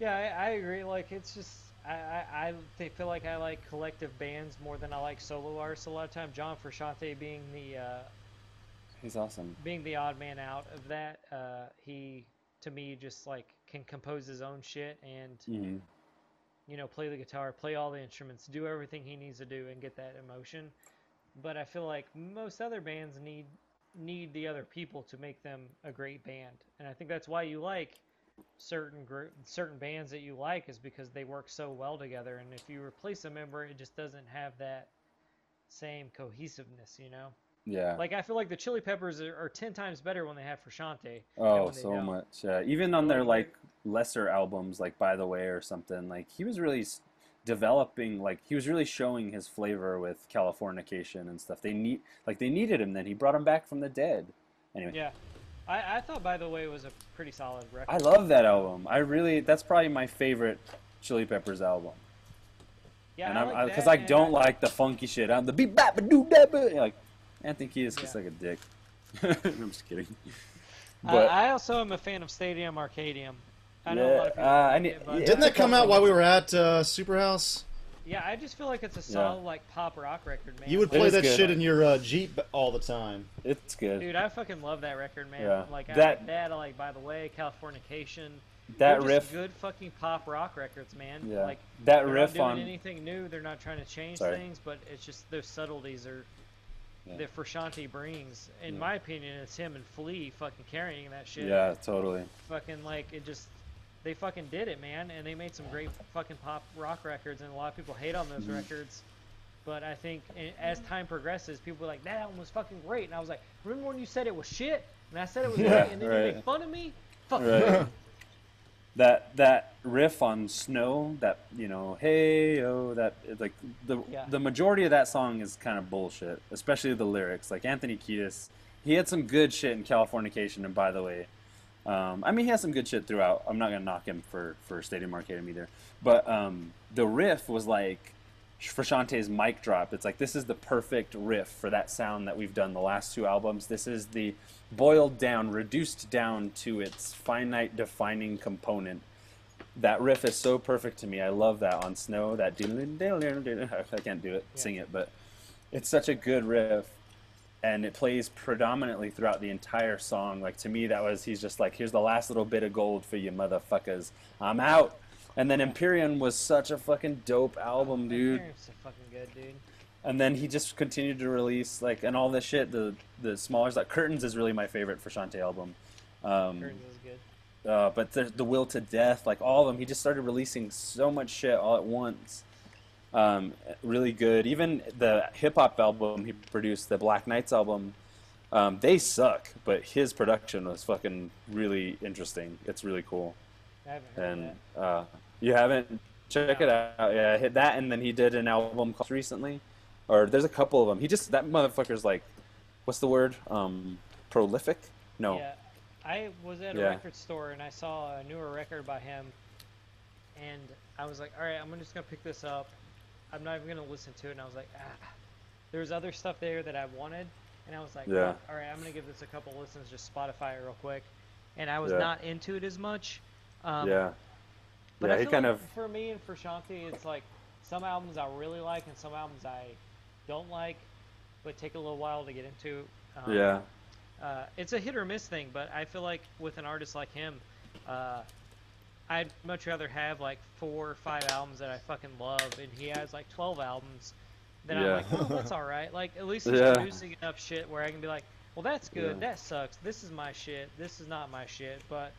yeah, I, I agree. Like it's just I, I, I feel like I like collective bands more than I like solo artists. A lot of time, John Frusciante being the uh, He's awesome. being the odd man out of that. Uh, he to me just like can compose his own shit and hmm you know play the guitar, play all the instruments, do everything he needs to do, and get that emotion. But I feel like most other bands need need the other people to make them a great band, and I think that's why you like certain group certain bands that you like is because they work so well together. And if you replace a member, it just doesn't have that same cohesiveness, you know. Yeah. Like I feel like the Chili Peppers are, are ten times better when they have Frusciante. Oh, so don't. much. Yeah. Even on their Like- like lesser albums, like By the Way or something, like he was really developing. Like he was really showing his flavor with Californication and stuff. They need like they needed him. Then he brought him back from the dead. Anyway, Yeah, I, I thought by the way it was a pretty solid record. I love that album. I really that's probably my favorite Chili Peppers album. yeah, and I I'm like because I don't like the funky shit. I'm the beat bap ba doo da ba. Like Anthony Kiedis just Yeah. like a dick. I'm just kidding. I, But I also am a fan of Stadium Arcadium. I know a lot of Yeah, people. uh, I need- it, yeah. Didn't that come out while we were at uh, Superhouse? Yeah, I just feel like it's a solid like pop rock record, man. You would play is that good. shit in your uh, Jeep all the time. it's good. Dude, I fucking love that record, man. Yeah. Like I That- like that. I like By the Way, Californication. that just riff. good fucking pop rock records, man. Yeah. Like That they're riff not doing on anything new. They're not trying to change Sorry. things, but it's just those subtleties are Yeah. that Frusciante brings. In Yeah. my opinion, it's him and Flea fucking carrying that shit. Yeah, totally. Fucking like it just they fucking did it, man, and they made some great fucking pop rock records, and a lot of people hate on those Mhm. records. But I think as time progresses, people are like, "That album was fucking great," and I was like, "Remember when you said it was shit?" And I said it was Yeah, great, and then you right. make fun of me? Fuck Right. that that riff on snow that you know hey oh that like the Yeah. the majority of that song is kind of bullshit especially the lyrics like anthony kiedis he had some good shit in californication and by the way um, i mean he has some good shit throughout i'm not gonna knock him for for stadium arcadium either but um, the riff was like Frusciante's mic drop. It's like this is the perfect riff for that sound that we've done the last two albums. This is the boiled down, reduced down to its finite defining component. That riff is so perfect to me. I love that on Snow. That I can't do it, sing it, but it's such a good riff, and it plays predominantly throughout the entire song. Like to me, that was he's just like, here's the last little bit of gold for you, motherfuckers. I'm out. And then Empyrean was such a fucking dope album, dude. Parents are fucking good, dude. And then he just continued to release like and all this shit. The the smaller like Curtains is really my favorite Frusciante album. Um, Curtains is good. uh, but the, the Will to Death, like all of them, he just started releasing so much shit all at once. Um, really good. Even the hip hop album he produced, the Black Knights album, um, they suck, but his production was fucking really interesting. It's really cool. I haven't heard And uh, you haven't check No. it out. Yeah, hit that, and then he did an album called recently, or there's a couple of them. He just that motherfucker's like, what's the word? Um, prolific? No. Yeah, I was at a Yeah. record store and I saw a newer record by him, and I was like, all right, I'm just gonna pick this up. I'm not even gonna listen to it. And I was like, ah, there's other stuff there that I wanted, and I was like, Yeah. fuck, all right, I'm gonna give this a couple listens, just Spotify it real quick, and I was Yeah. not into it as much. Um, yeah. But yeah, I he feel kind like of. for me and Frusciante, it's like some albums I really like and some albums I don't like, but take a little while to get into. Um, Yeah. uh, it's a hit or miss thing, but I feel like with an artist like him, uh, I'd much rather have like four or five albums that I fucking love, and he has like twelve albums. Then Yeah. I'm like, oh, that's all right. Like at least he's Yeah. producing enough shit where I can be like, well, that's good. Yeah. That sucks. This is my shit. This is not my shit. But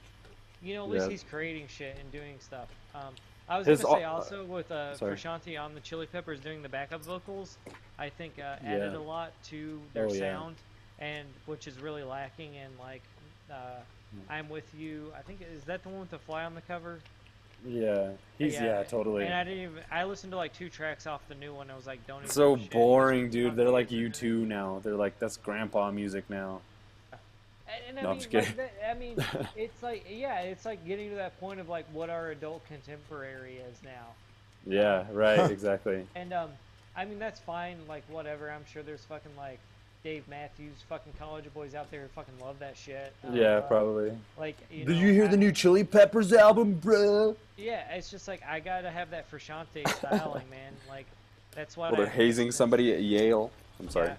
you know, at least he's creating shit and doing stuff. Um, I was His gonna say also with uh. Frusciante on the Chili Peppers doing the backup vocals, I think uh, added a lot to their Oh, sound, and which is really lacking in like uh. I'm with you. I think is that the one with the fly on the cover? Yeah. He's yeah, totally. And I didn't even. I listened to like two tracks off the new one. I was like, don't even. so give a shit. boring, dude. They're like U2 now. They're like that's grandpa music now. And, and I No, I'm mean, just like, that, I mean, it's like yeah, it's like getting to that point of like what our adult contemporary is now. Yeah. Right. exactly. And um, I mean that's fine. Like whatever. I'm sure there's fucking like Dave Matthews, fucking college boys out there who fucking love that shit. Um, Yeah. Probably. Like you Did know, you hear I- the new Chili Peppers album, bro? Yeah, it's just like I gotta have that Frusciante styling, man. Like that's why. Well, I they're hazing somebody at Yale. I'm sorry. Yeah.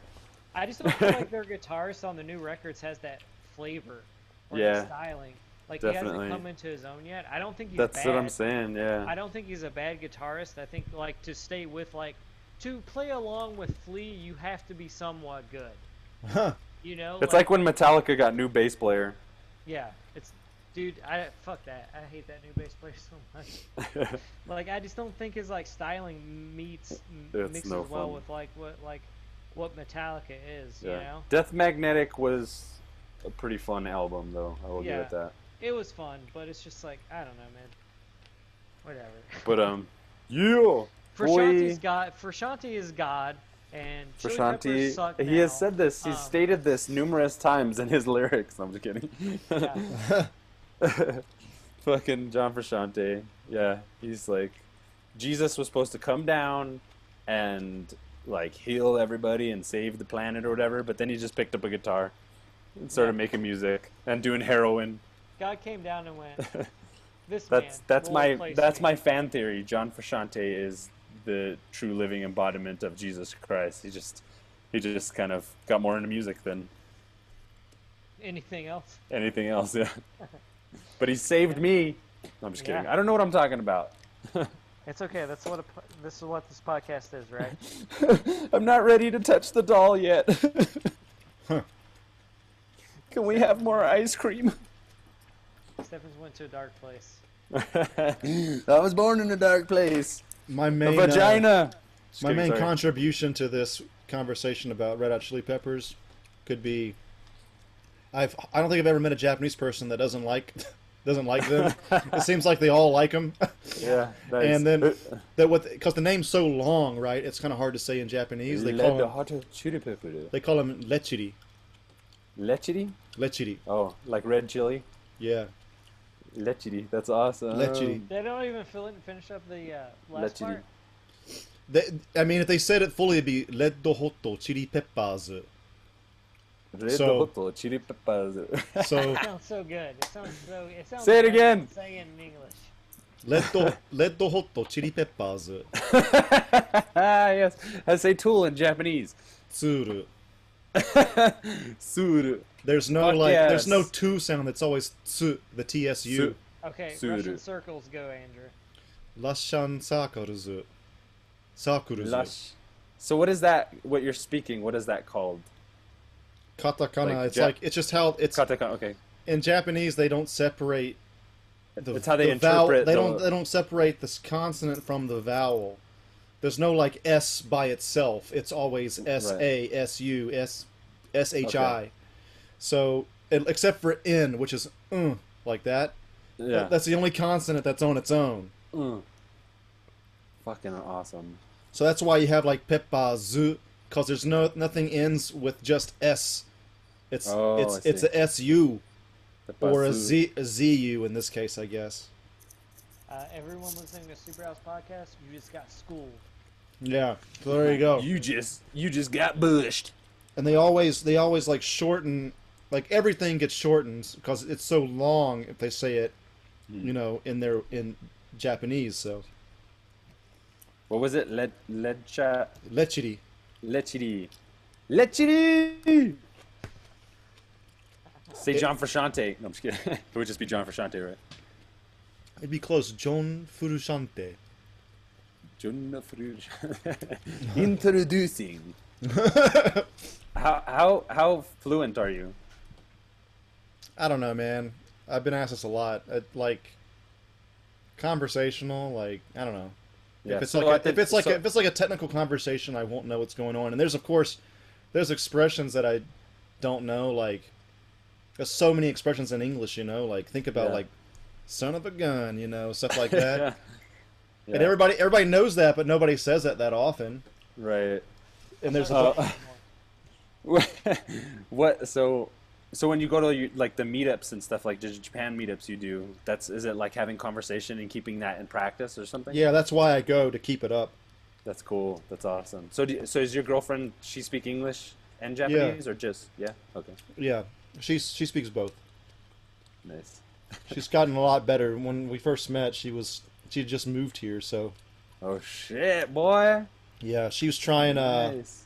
I just don't feel like their guitarist on the new records has that flavor or Yeah. that styling. Like he hasn't come into his own yet. I don't think he's That's bad. what I'm saying. Yeah. I don't think he's a bad guitarist. I think like to stay with like to play along with Flea, you have to be somewhat good. Huh. You know, It's like when Metallica got new bass player. yeah, it's dude. I fuck that. I hate that new bass player so much. Like I just don't think his like styling meets It's mixes no well fun. with like what like what Metallica is. You Yeah. know, Death Magnetic was a pretty fun album, though. I will Yeah. give it that. it was fun, but it's just like I don't know, man. Whatever. But um, yeah, Frusciante's. God. Frusciante is God, and Chili Frusciante, suck he has said this. He's Um, stated this numerous times in his lyrics. I'm just kidding. Yeah. Fucking John Frusciante. Yeah, he's like, Jesus was supposed to come down and like heal everybody and save the planet or whatever, but then he just picked up a guitar and started Yeah. making music and doing heroin. God came down and went. This That's man that's my that's me." my fan theory. John Frusciante is the true living embodiment of Jesus Christ. He just he just kind of got more into music than Anything else? anything else. Yeah, but he saved me. No, I'm just kidding. Yeah. I don't know what I'm talking about. It's okay. That's what a, this is what this podcast is, right? I'm not ready to touch the doll yet. Can we have more ice cream? Stephens went to a dark place. I was born in a dark place. My main uh, vagina. Just my kidding, main sorry. contribution to this conversation about Red Hot Chili Peppers could be I've I don't think I've ever met a Japanese person that doesn't like doesn't like them. it seems like they all like them. Yeah, nice. and then that what because the name's so long, right? It's kind of hard to say in Japanese. They call Red them, hot chili pepper. they call them lechiri. Lechiri? Lechiri. Oh, like red chili? Yeah. Lechiri. That's awesome. Lechiri. They don't even fill it and finish up the uh, last Lechiri. part. They, I mean, if they said it fully, it'd be Reddo Hotto Chili Peppers. Red So- hot chili peppers. So It sounds so good. It sounds so. It sounds. Say it better again. Say it in English. Reddo Reddo Hotto Chili Peppers. ah, yes. I say tool in Japanese. Tsuru. Suru. There's no Fuck like, there's no yes. two sound. It's always tsu, the TSU. Su- Okay, Suru. Russian circles go, Andrew. Lashan Sakuruzu. Sakuruzu. Lush. So what is that? What you're speaking? What is that called? Katakana. Like it's Ja- like it's just how it's Katakana. Okay. in Japanese. They don't separate. The, It's how they the vowel- interpret They the- don't. They don't separate this consonant from the vowel. There's no like S by itself. It's always S A S U S S H I. Okay. So it, except for N, which is uh, like that. Yeah. That's the only consonant that's on its own. Mm. Fucking awesome. So that's why you have like Peppa Zu, because there's no nothing ends with just S. It's Oh, I it's it's see. a S U or a Basu. Z a Z U in this case, I guess. Uh, everyone listening to Superhouse podcast, you just got schooled. Yeah. So there you go. You just you just got bushed. And they always they always like shorten like everything gets shortened because it's so long if they say it, Hmm. you know, in their in Japanese. So What was it? Led lecha lechiri. lechiri. Lechiri. Say John Frusciante. No, I'm just kidding. it would just be John Frusciante, right? It'd be close. John Furushante. John Frusciante. Introducing. How how how fluent are you? I don't know, man. I've been asked this a lot. Uh, like conversational, like I don't know. Yeah, if it's so like a, think- if it's like so- a, if it's like a technical conversation, I won't know what's going on. And there's of course there's expressions that I don't know. Like there's so many expressions in English, you know. Like think about Yeah. like son of a gun, you know, stuff like that. yeah. And everybody everybody knows that, but nobody says that that often. right. And there's Uh, a, what so so when you go to like the meetups and stuff like Japan meetups you do that's is it like having conversation and keeping that in practice or something? Yeah, that's why I go to keep it up. that's cool. That's awesome. So do, so is your girlfriend she speak English and Japanese or just yeah? Okay. Yeah, she's she speaks both. nice. She's gotten a lot better. When we first met, she was she just moved here, so. Oh shit boy. Yeah, she was trying. Uh, nice.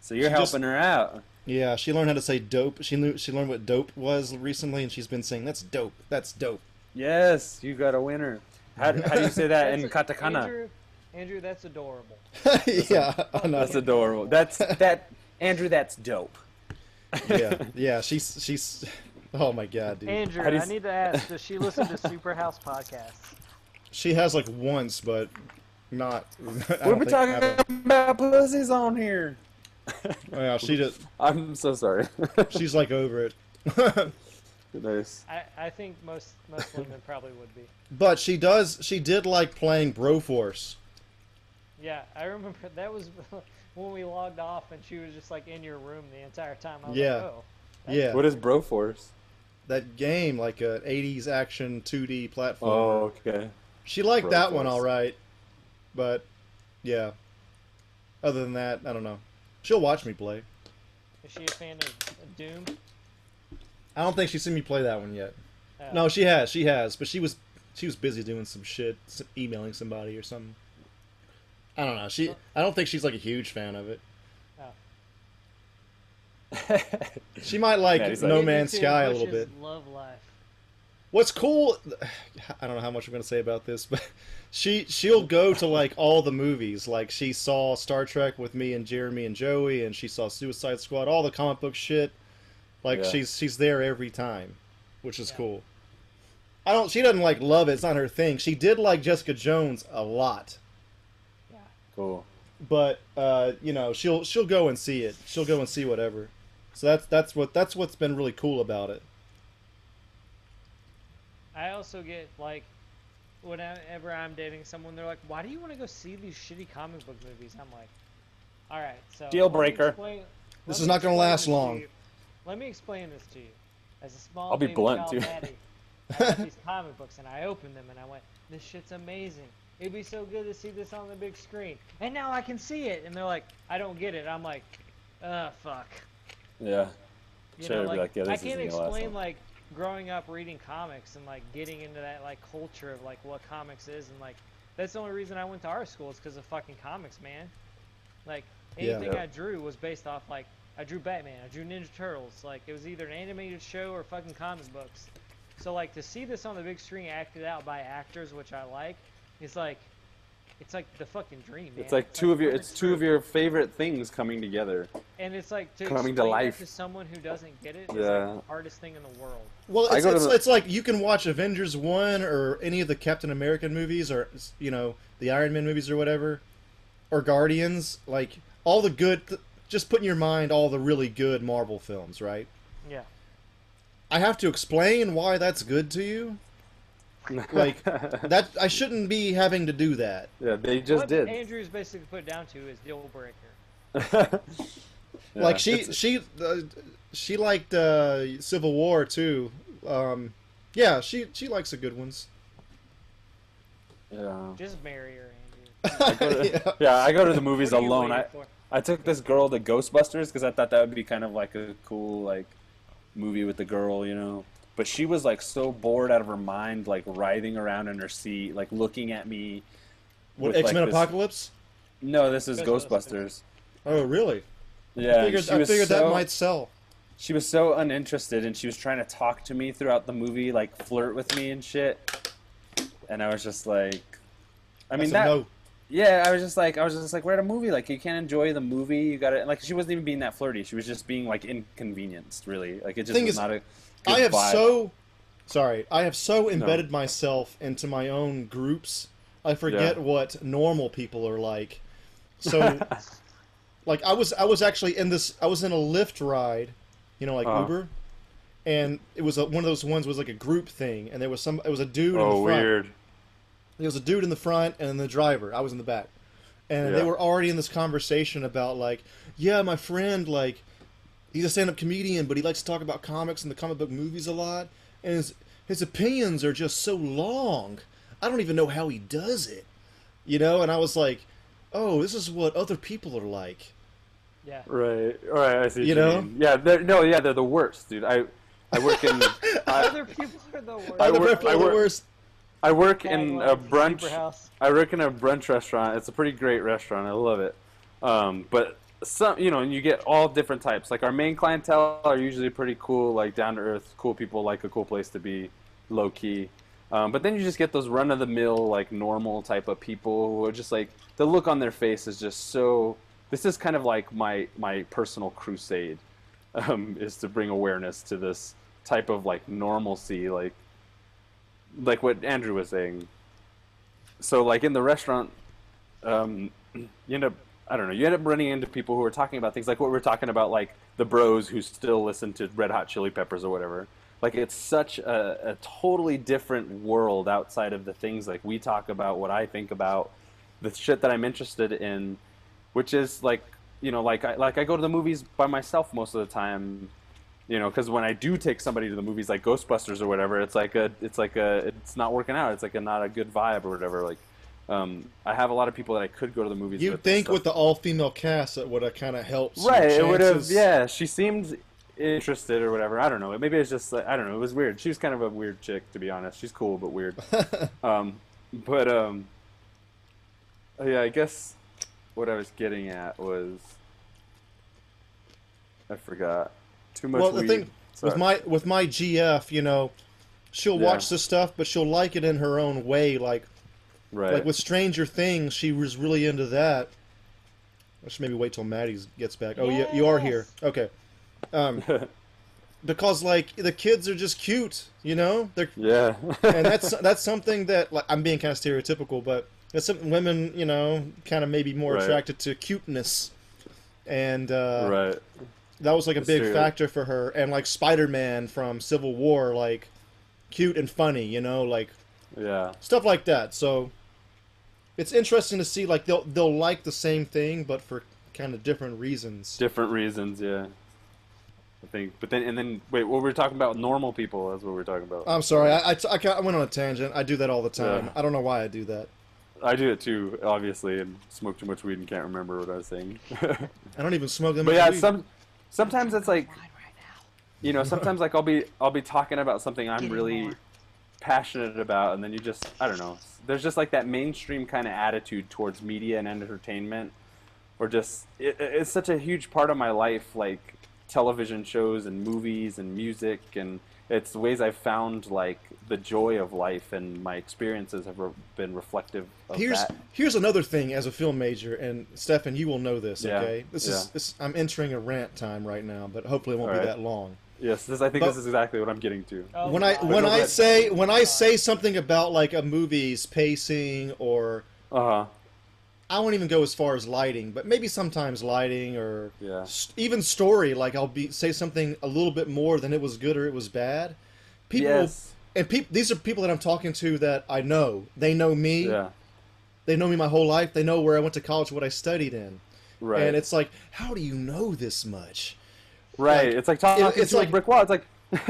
So you're she just- helping her out yeah, she learned how to say dope. She knew she learned what dope was recently, and she's been saying that's dope. That's dope. yes you got a winner how, how do you say that in katakana Andrew, Andrew, that's adorable. yeah, I know. that's adorable that's that Andrew that's dope yeah, yeah. She's she's. Oh my god, dude. Andrew, How do you I s- need to ask, does she listen to Superhouse podcasts? She has like once, but not. I We've been talking about pussies on here. Oh, yeah, she just I'm so sorry. she's like over it. nice. I, I think most most women probably would be. but she does she did like playing Broforce. Yeah, I remember that was when we logged off and she was just like in your room the entire time. I was Yeah. like, oh. that's Yeah. What is Broforce? That game, like a 80s action 2D platform. Oh, okay. She liked that one all right, but yeah. Other than that, I don't know. She'll watch me play. Is she a fan of of Doom? I don't think she's seen me play that one yet. Uh, No, she has, she has, but she was she was busy doing some shit, s- emailing somebody or something. I don't know. She, I don't think she's like a huge fan of it. She might like Matty's like- No Maybe Man's Sky a little bit. Love life. What's cool? I don't know how much I'm gonna say about this, but she she'll go to like all the movies. Like she saw Star Trek with me and Jeremy and Joey, and she saw Suicide Squad, all the comic book shit. Like Yeah. she's she's there every time, which is Yeah. cool. I don't. She doesn't like love it. It's not her thing. She did like Jessica Jones a lot, Yeah. Cool. but uh, you know she'll she'll go and see it. She'll go and see whatever. So that's that's what that's what's been really cool about it. I also get like, whenever I'm dating someone, they're like, "Why do you want to go see these shitty comic book movies?" I'm like, "All right, so Deal breaker. explain- This is not gonna last this to long. Let me explain this to you. As a small, I'll be blunt, too. daddy, I got these comic books and I opened them and I went, "This shit's amazing. It'd be so good to see this on the big screen." And now I can see it, and they're like, "I don't get it." I'm like, "Uh, fuck." Yeah. You Sure, know, like, like, yeah, I can't isn't gonna last explain like growing up reading comics and like getting into that like culture of like what comics is and like that's the only reason I went to art school is because of fucking comics, man. Like anything Yeah. I drew was based off like I drew Batman, I drew Ninja Turtles, like it was either an animated show or fucking comic books. So like to see this on the big screen acted out by actors, which I like, is like it's like the fucking dream, man. It's like two of your. It's two of your favorite things coming together. and it's like to coming to life. to someone who doesn't get it. Yeah. like the hardest thing in the world. Well, it's, it's, the... it's, like you can watch Avengers 1 or any of the Captain American movies or, you know, the Iron Man movies or whatever, or Guardians. Like, all the good, just put in your mind all the really good Marvel films, right? Yeah. I have to explain why that's good to you. Like, that I shouldn't be having to do that. yeah, they just what did. Andrew's basically put it down to is deal breaker. Yeah, like she it's- she uh, she liked uh, Civil War too. Um, yeah, she she likes the good ones. Yeah. Just marry her, Andrew. go to- yeah. Yeah, I go to the movies What are you alone. I, for? I took this girl to Ghostbusters because I thought that would be kind of like a cool like movie with the girl, you know. But she was like so bored out of her mind, like writhing around in her seat, like looking at me. What X Men this- Apocalypse? No, this is Ghostbusters. Ghostbusters. Oh, really? Yeah, I figured, she I was figured that might sell. She was so uninterested, and she was trying to talk to me throughout the movie, like flirt with me and shit. And I was just like, I mean, That's a that, no. Yeah, I was just like, I was just like, we're at a movie. Like, you can't enjoy the movie. You got to like. She wasn't even being that flirty. She was just being like inconvenienced. Really, like it just Thing was is, not a. I have vibe. so sorry. I have so embedded myself into my own groups. I forget Yeah. what normal people are like. So, like, I was I was actually in this. I was in a Lyft ride, you know, like Uh-huh. Uber, and it was a, one of those ones was like a group thing, and there was some. It was a dude in Oh, the front. weird. There was a dude in the front and the driver. I was in the back. And they were already in this conversation about like, yeah, my friend like he's a stand-up comedian, but he likes to talk about comics and the comic book movies a lot, and his his opinions are just so long. I don't even know how he does it. You know, and I was like, "Oh, this is what other people are like." Yeah. Right. All right. I see. You you, know? mean. Yeah. They're, no. Yeah. They're the worst, dude. I I work in I, Other people are the worst. I Other work- people I are the work- worst. I work in a brunch. I work in a brunch restaurant. It's a pretty great restaurant. I love it. Um, but some, you know, and you get all different types. Like our main clientele are usually pretty cool, like down to earth, cool people, like a cool place to be, low key. Um, but then you just get those run of the mill, like normal type of people who are just like the look on their face is just so. This is kind of like my my personal crusade, um, is to bring awareness to this type of like normalcy, like like what Andrew was saying. So like in the restaurant, um, you end up. I don't know. You end up running into people who are talking about things like what we're talking about, like the bros who still listen to Red Hot Chili Peppers or whatever. Like it's such a, a totally different world outside of the things like we talk about, what I think about, the shit that I'm interested in, which is like you know, like I like I go to the movies by myself most of the time. You know, because when I do take somebody to the movies, like Ghostbusters or whatever, it's like a, it's like a, it's not working out. It's like a not a good vibe or whatever. Like, um, I have a lot of people that I could go to the movies. You with think with the all-female cast that would have kind of helped, right? It would have, yeah. She seemed interested or whatever. I don't know. Maybe it's just like, I don't know. It was weird. She was kind of a weird chick, to be honest. She's cool but weird. um, but um, yeah, I guess what I was getting at was I forgot. Too much. well, the weed. thing with my with my GF, you know, she'll Yeah. watch the stuff, but she'll like it in her own way. Like right. like with Stranger Things, she was really into that. I should maybe wait till Matty gets back. Oh, yeah, you are here. Okay. Um, because like the kids are just cute, you know. They're yeah. and that's that's something that like I'm being kind of stereotypical, but that's something women, you know, kind of maybe more Right. attracted to cuteness, and uh, right. that was like a That's big true. factor for her. And like Spider Man from Civil War, like cute and funny, you know, like Yeah. stuff like that. So it's interesting to see like they'll they'll like the same thing, but for kind of different reasons. Different reasons. Yeah. I think, but then and then wait, what were we talking about? Normal people. That's what we are talking about. I'm sorry, I, I, t- I ca- I went on a tangent. I do that all the time. Yeah. I don't know why I do that. I do it too, obviously, and smoke too much weed and can't remember what I was saying. I don't even smoke them. but yeah, some sometimes it's like you know, sometimes like I'll be I'll be talking about something I'm Getting really more. Passionate about, and then you just I don't know. There's just like that mainstream kind of attitude towards media and entertainment, or just it, it's such a huge part of my life, like television shows and movies and music, and it's the ways I've found like the joy of life, and my experiences have re- been reflective of Here's that. here's another thing as a film major, and Stefan, you will know this. Yeah, Okay, this is this, I'm entering a rant time right now, but hopefully it won't be Alright. that long. Yes, this, I think But- this is exactly what I'm getting to. Oh when I when go I ahead. say when I say something about like a movie's pacing or Uh huh. I won't even go as far as lighting, but maybe sometimes lighting or Yeah. st- even story. Like I'll be say something a little bit more than it was good or it was bad. People Yes. and people these are people that I'm talking to that I know. They know me. Yeah. They know me my whole life. They know where I went to college, what I studied in. Right. And it's like, how do you know this much? Right. like, it's like talking it- it's like- brick wall. It's like. it's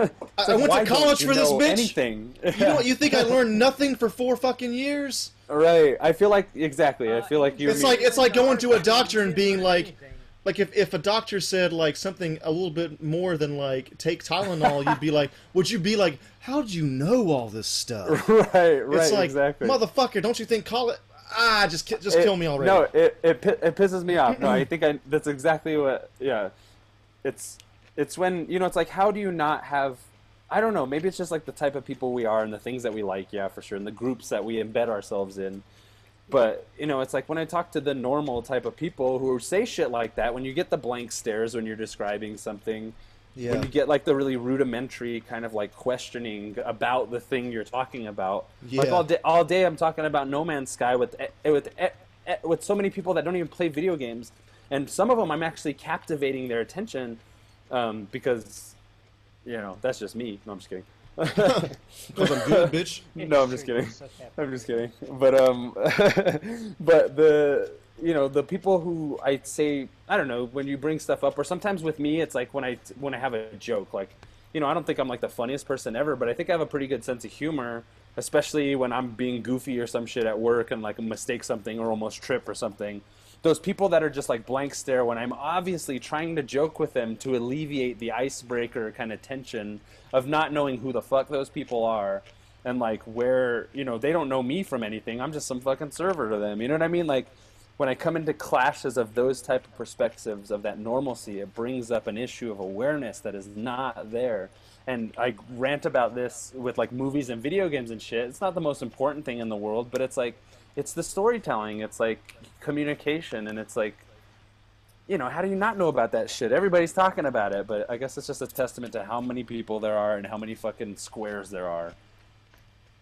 I like, went to college for this bitch. Anything. You know what? You think I learned nothing for four fucking years? right. I feel like exactly. I feel like you. It's like it's like going to a doctor and being like, like if, if a doctor said like something a little bit more than like take Tylenol, you'd be like, would you be like, how'd you know all this stuff? right. Right. it's like, exactly. motherfucker, don't you think college? Ah, just just It- kill me already. No, it, it it pisses me off. No, I think I that's exactly what. Yeah, it's it's when you know it's like how do you not have. I don't know. Maybe it's just like the type of people we are and the things that we like. Yeah, for sure, and the groups that we embed ourselves in. But you know, it's like when I talk to the normal type of people who say shit like that. When you get the blank stares when you're describing something, yeah, when you get like the really rudimentary kind of like questioning about the thing you're talking about like Yeah. all day all day i'm talking about no man's sky with eh, with eh, eh, with so many people that don't even play video games and some of them i'm actually captivating their attention um, because you know that's just me no i'm just kidding because I'm good, bitch. no i'm just kidding I'm just kidding. But um, but the you know the people who I say I don't know when you bring stuff up, or sometimes with me, it's like when I when I have a joke, like you know I don't think I'm like the funniest person ever, but I think I have a pretty good sense of humor, especially when I'm being goofy or some shit at work and like mistake something or almost trip or something. Those people that are just like blank stare when I'm obviously trying to joke with them to alleviate the icebreaker kind of tension of not knowing who the fuck those people are and like where you know they don't know me from anything. I'm just some fucking server to them. You know what i mean? Like when i come into clashes of those type of perspectives of that normalcy it brings up an issue of awareness that is not there. And i rant about this with like movies and video games and shit. It's not the most important thing in the world but it's like it's the storytelling it's like communication and it's like you know, how do you not know about that shit? Everybody's talking about it, but I guess it's just a testament to how many people there are and how many fucking squares there are.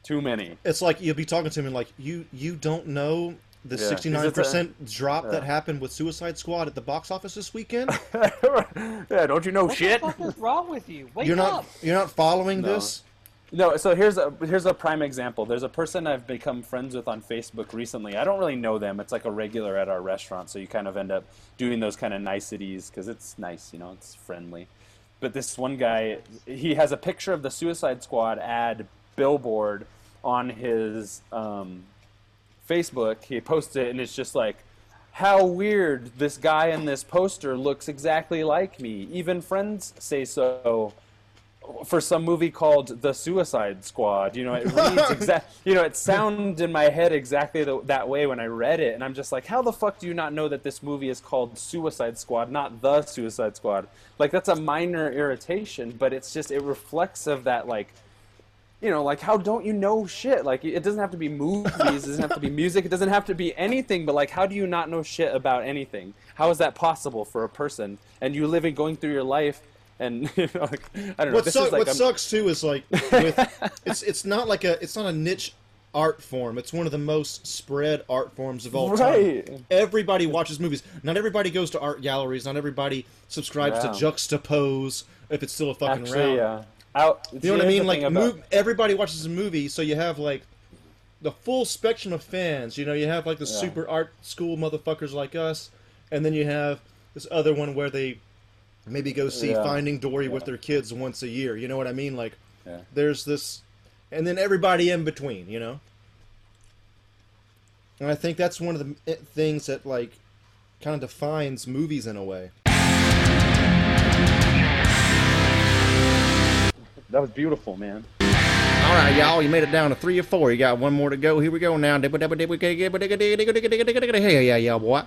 Too many. It's like you'll be talking to him and like you you don't know the Yeah. sixty Is nine it percent drop that happened with Suicide Squad at the box office this weekend? yeah, don't you know What shit? the fuck is wrong with you? Wake you're not up! you're not following No. this. No, so here's a here's a prime example. There's a person I've become friends with on Facebook recently. I don't really know them. It's like a regular at our restaurant, so you kind of end up doing those kind of niceties because it's nice, you know, it's friendly. But this one guy, he has a picture of the Suicide Squad ad billboard on his um, Facebook. He posted it, and it's just like, how weird! This guy in this poster looks exactly like me. Even friends say so for some movie called The Suicide Squad. You know, it reads exact. You know, it sounded in my head exactly the, that way when I read it, and I'm just like, how the fuck do you not know that this movie is called Suicide Squad, not The Suicide Squad? Like that's a minor irritation, but it's just it reflects of that like. You know, like how don't you know shit? Like it doesn't have to be movies, it doesn't have to be music, it doesn't have to be anything. But like, how do you not know shit about anything? How is that possible for a person? And you living going through your life, and you know, like, I don't know. What, is like what sucks too is like with, it's it's not like a it's not a niche art form. It's one of the most spread art forms of all Right. time. Everybody watches movies. Not everybody goes to art galleries. Not everybody subscribes Yeah. to Juxtapoz if it's still a fucking Actually, round. uh, out. You know what I mean? Like, mov- everybody watches a movie, so you have like the full spectrum of fans. You know, you have like the Yeah. super art school motherfuckers like us, and then you have this other one where they maybe go see Yeah. Finding Dory with their kids once a year. You know what I mean? Like, Yeah. there's this, and then everybody in between. You know, and I think that's one of the eh, things that like kind of defines movies in a way. That was beautiful, man. All right, y'all, you made it down to three or four. You got one more to go. Here we go now. Hey, yeah, yeah, boy.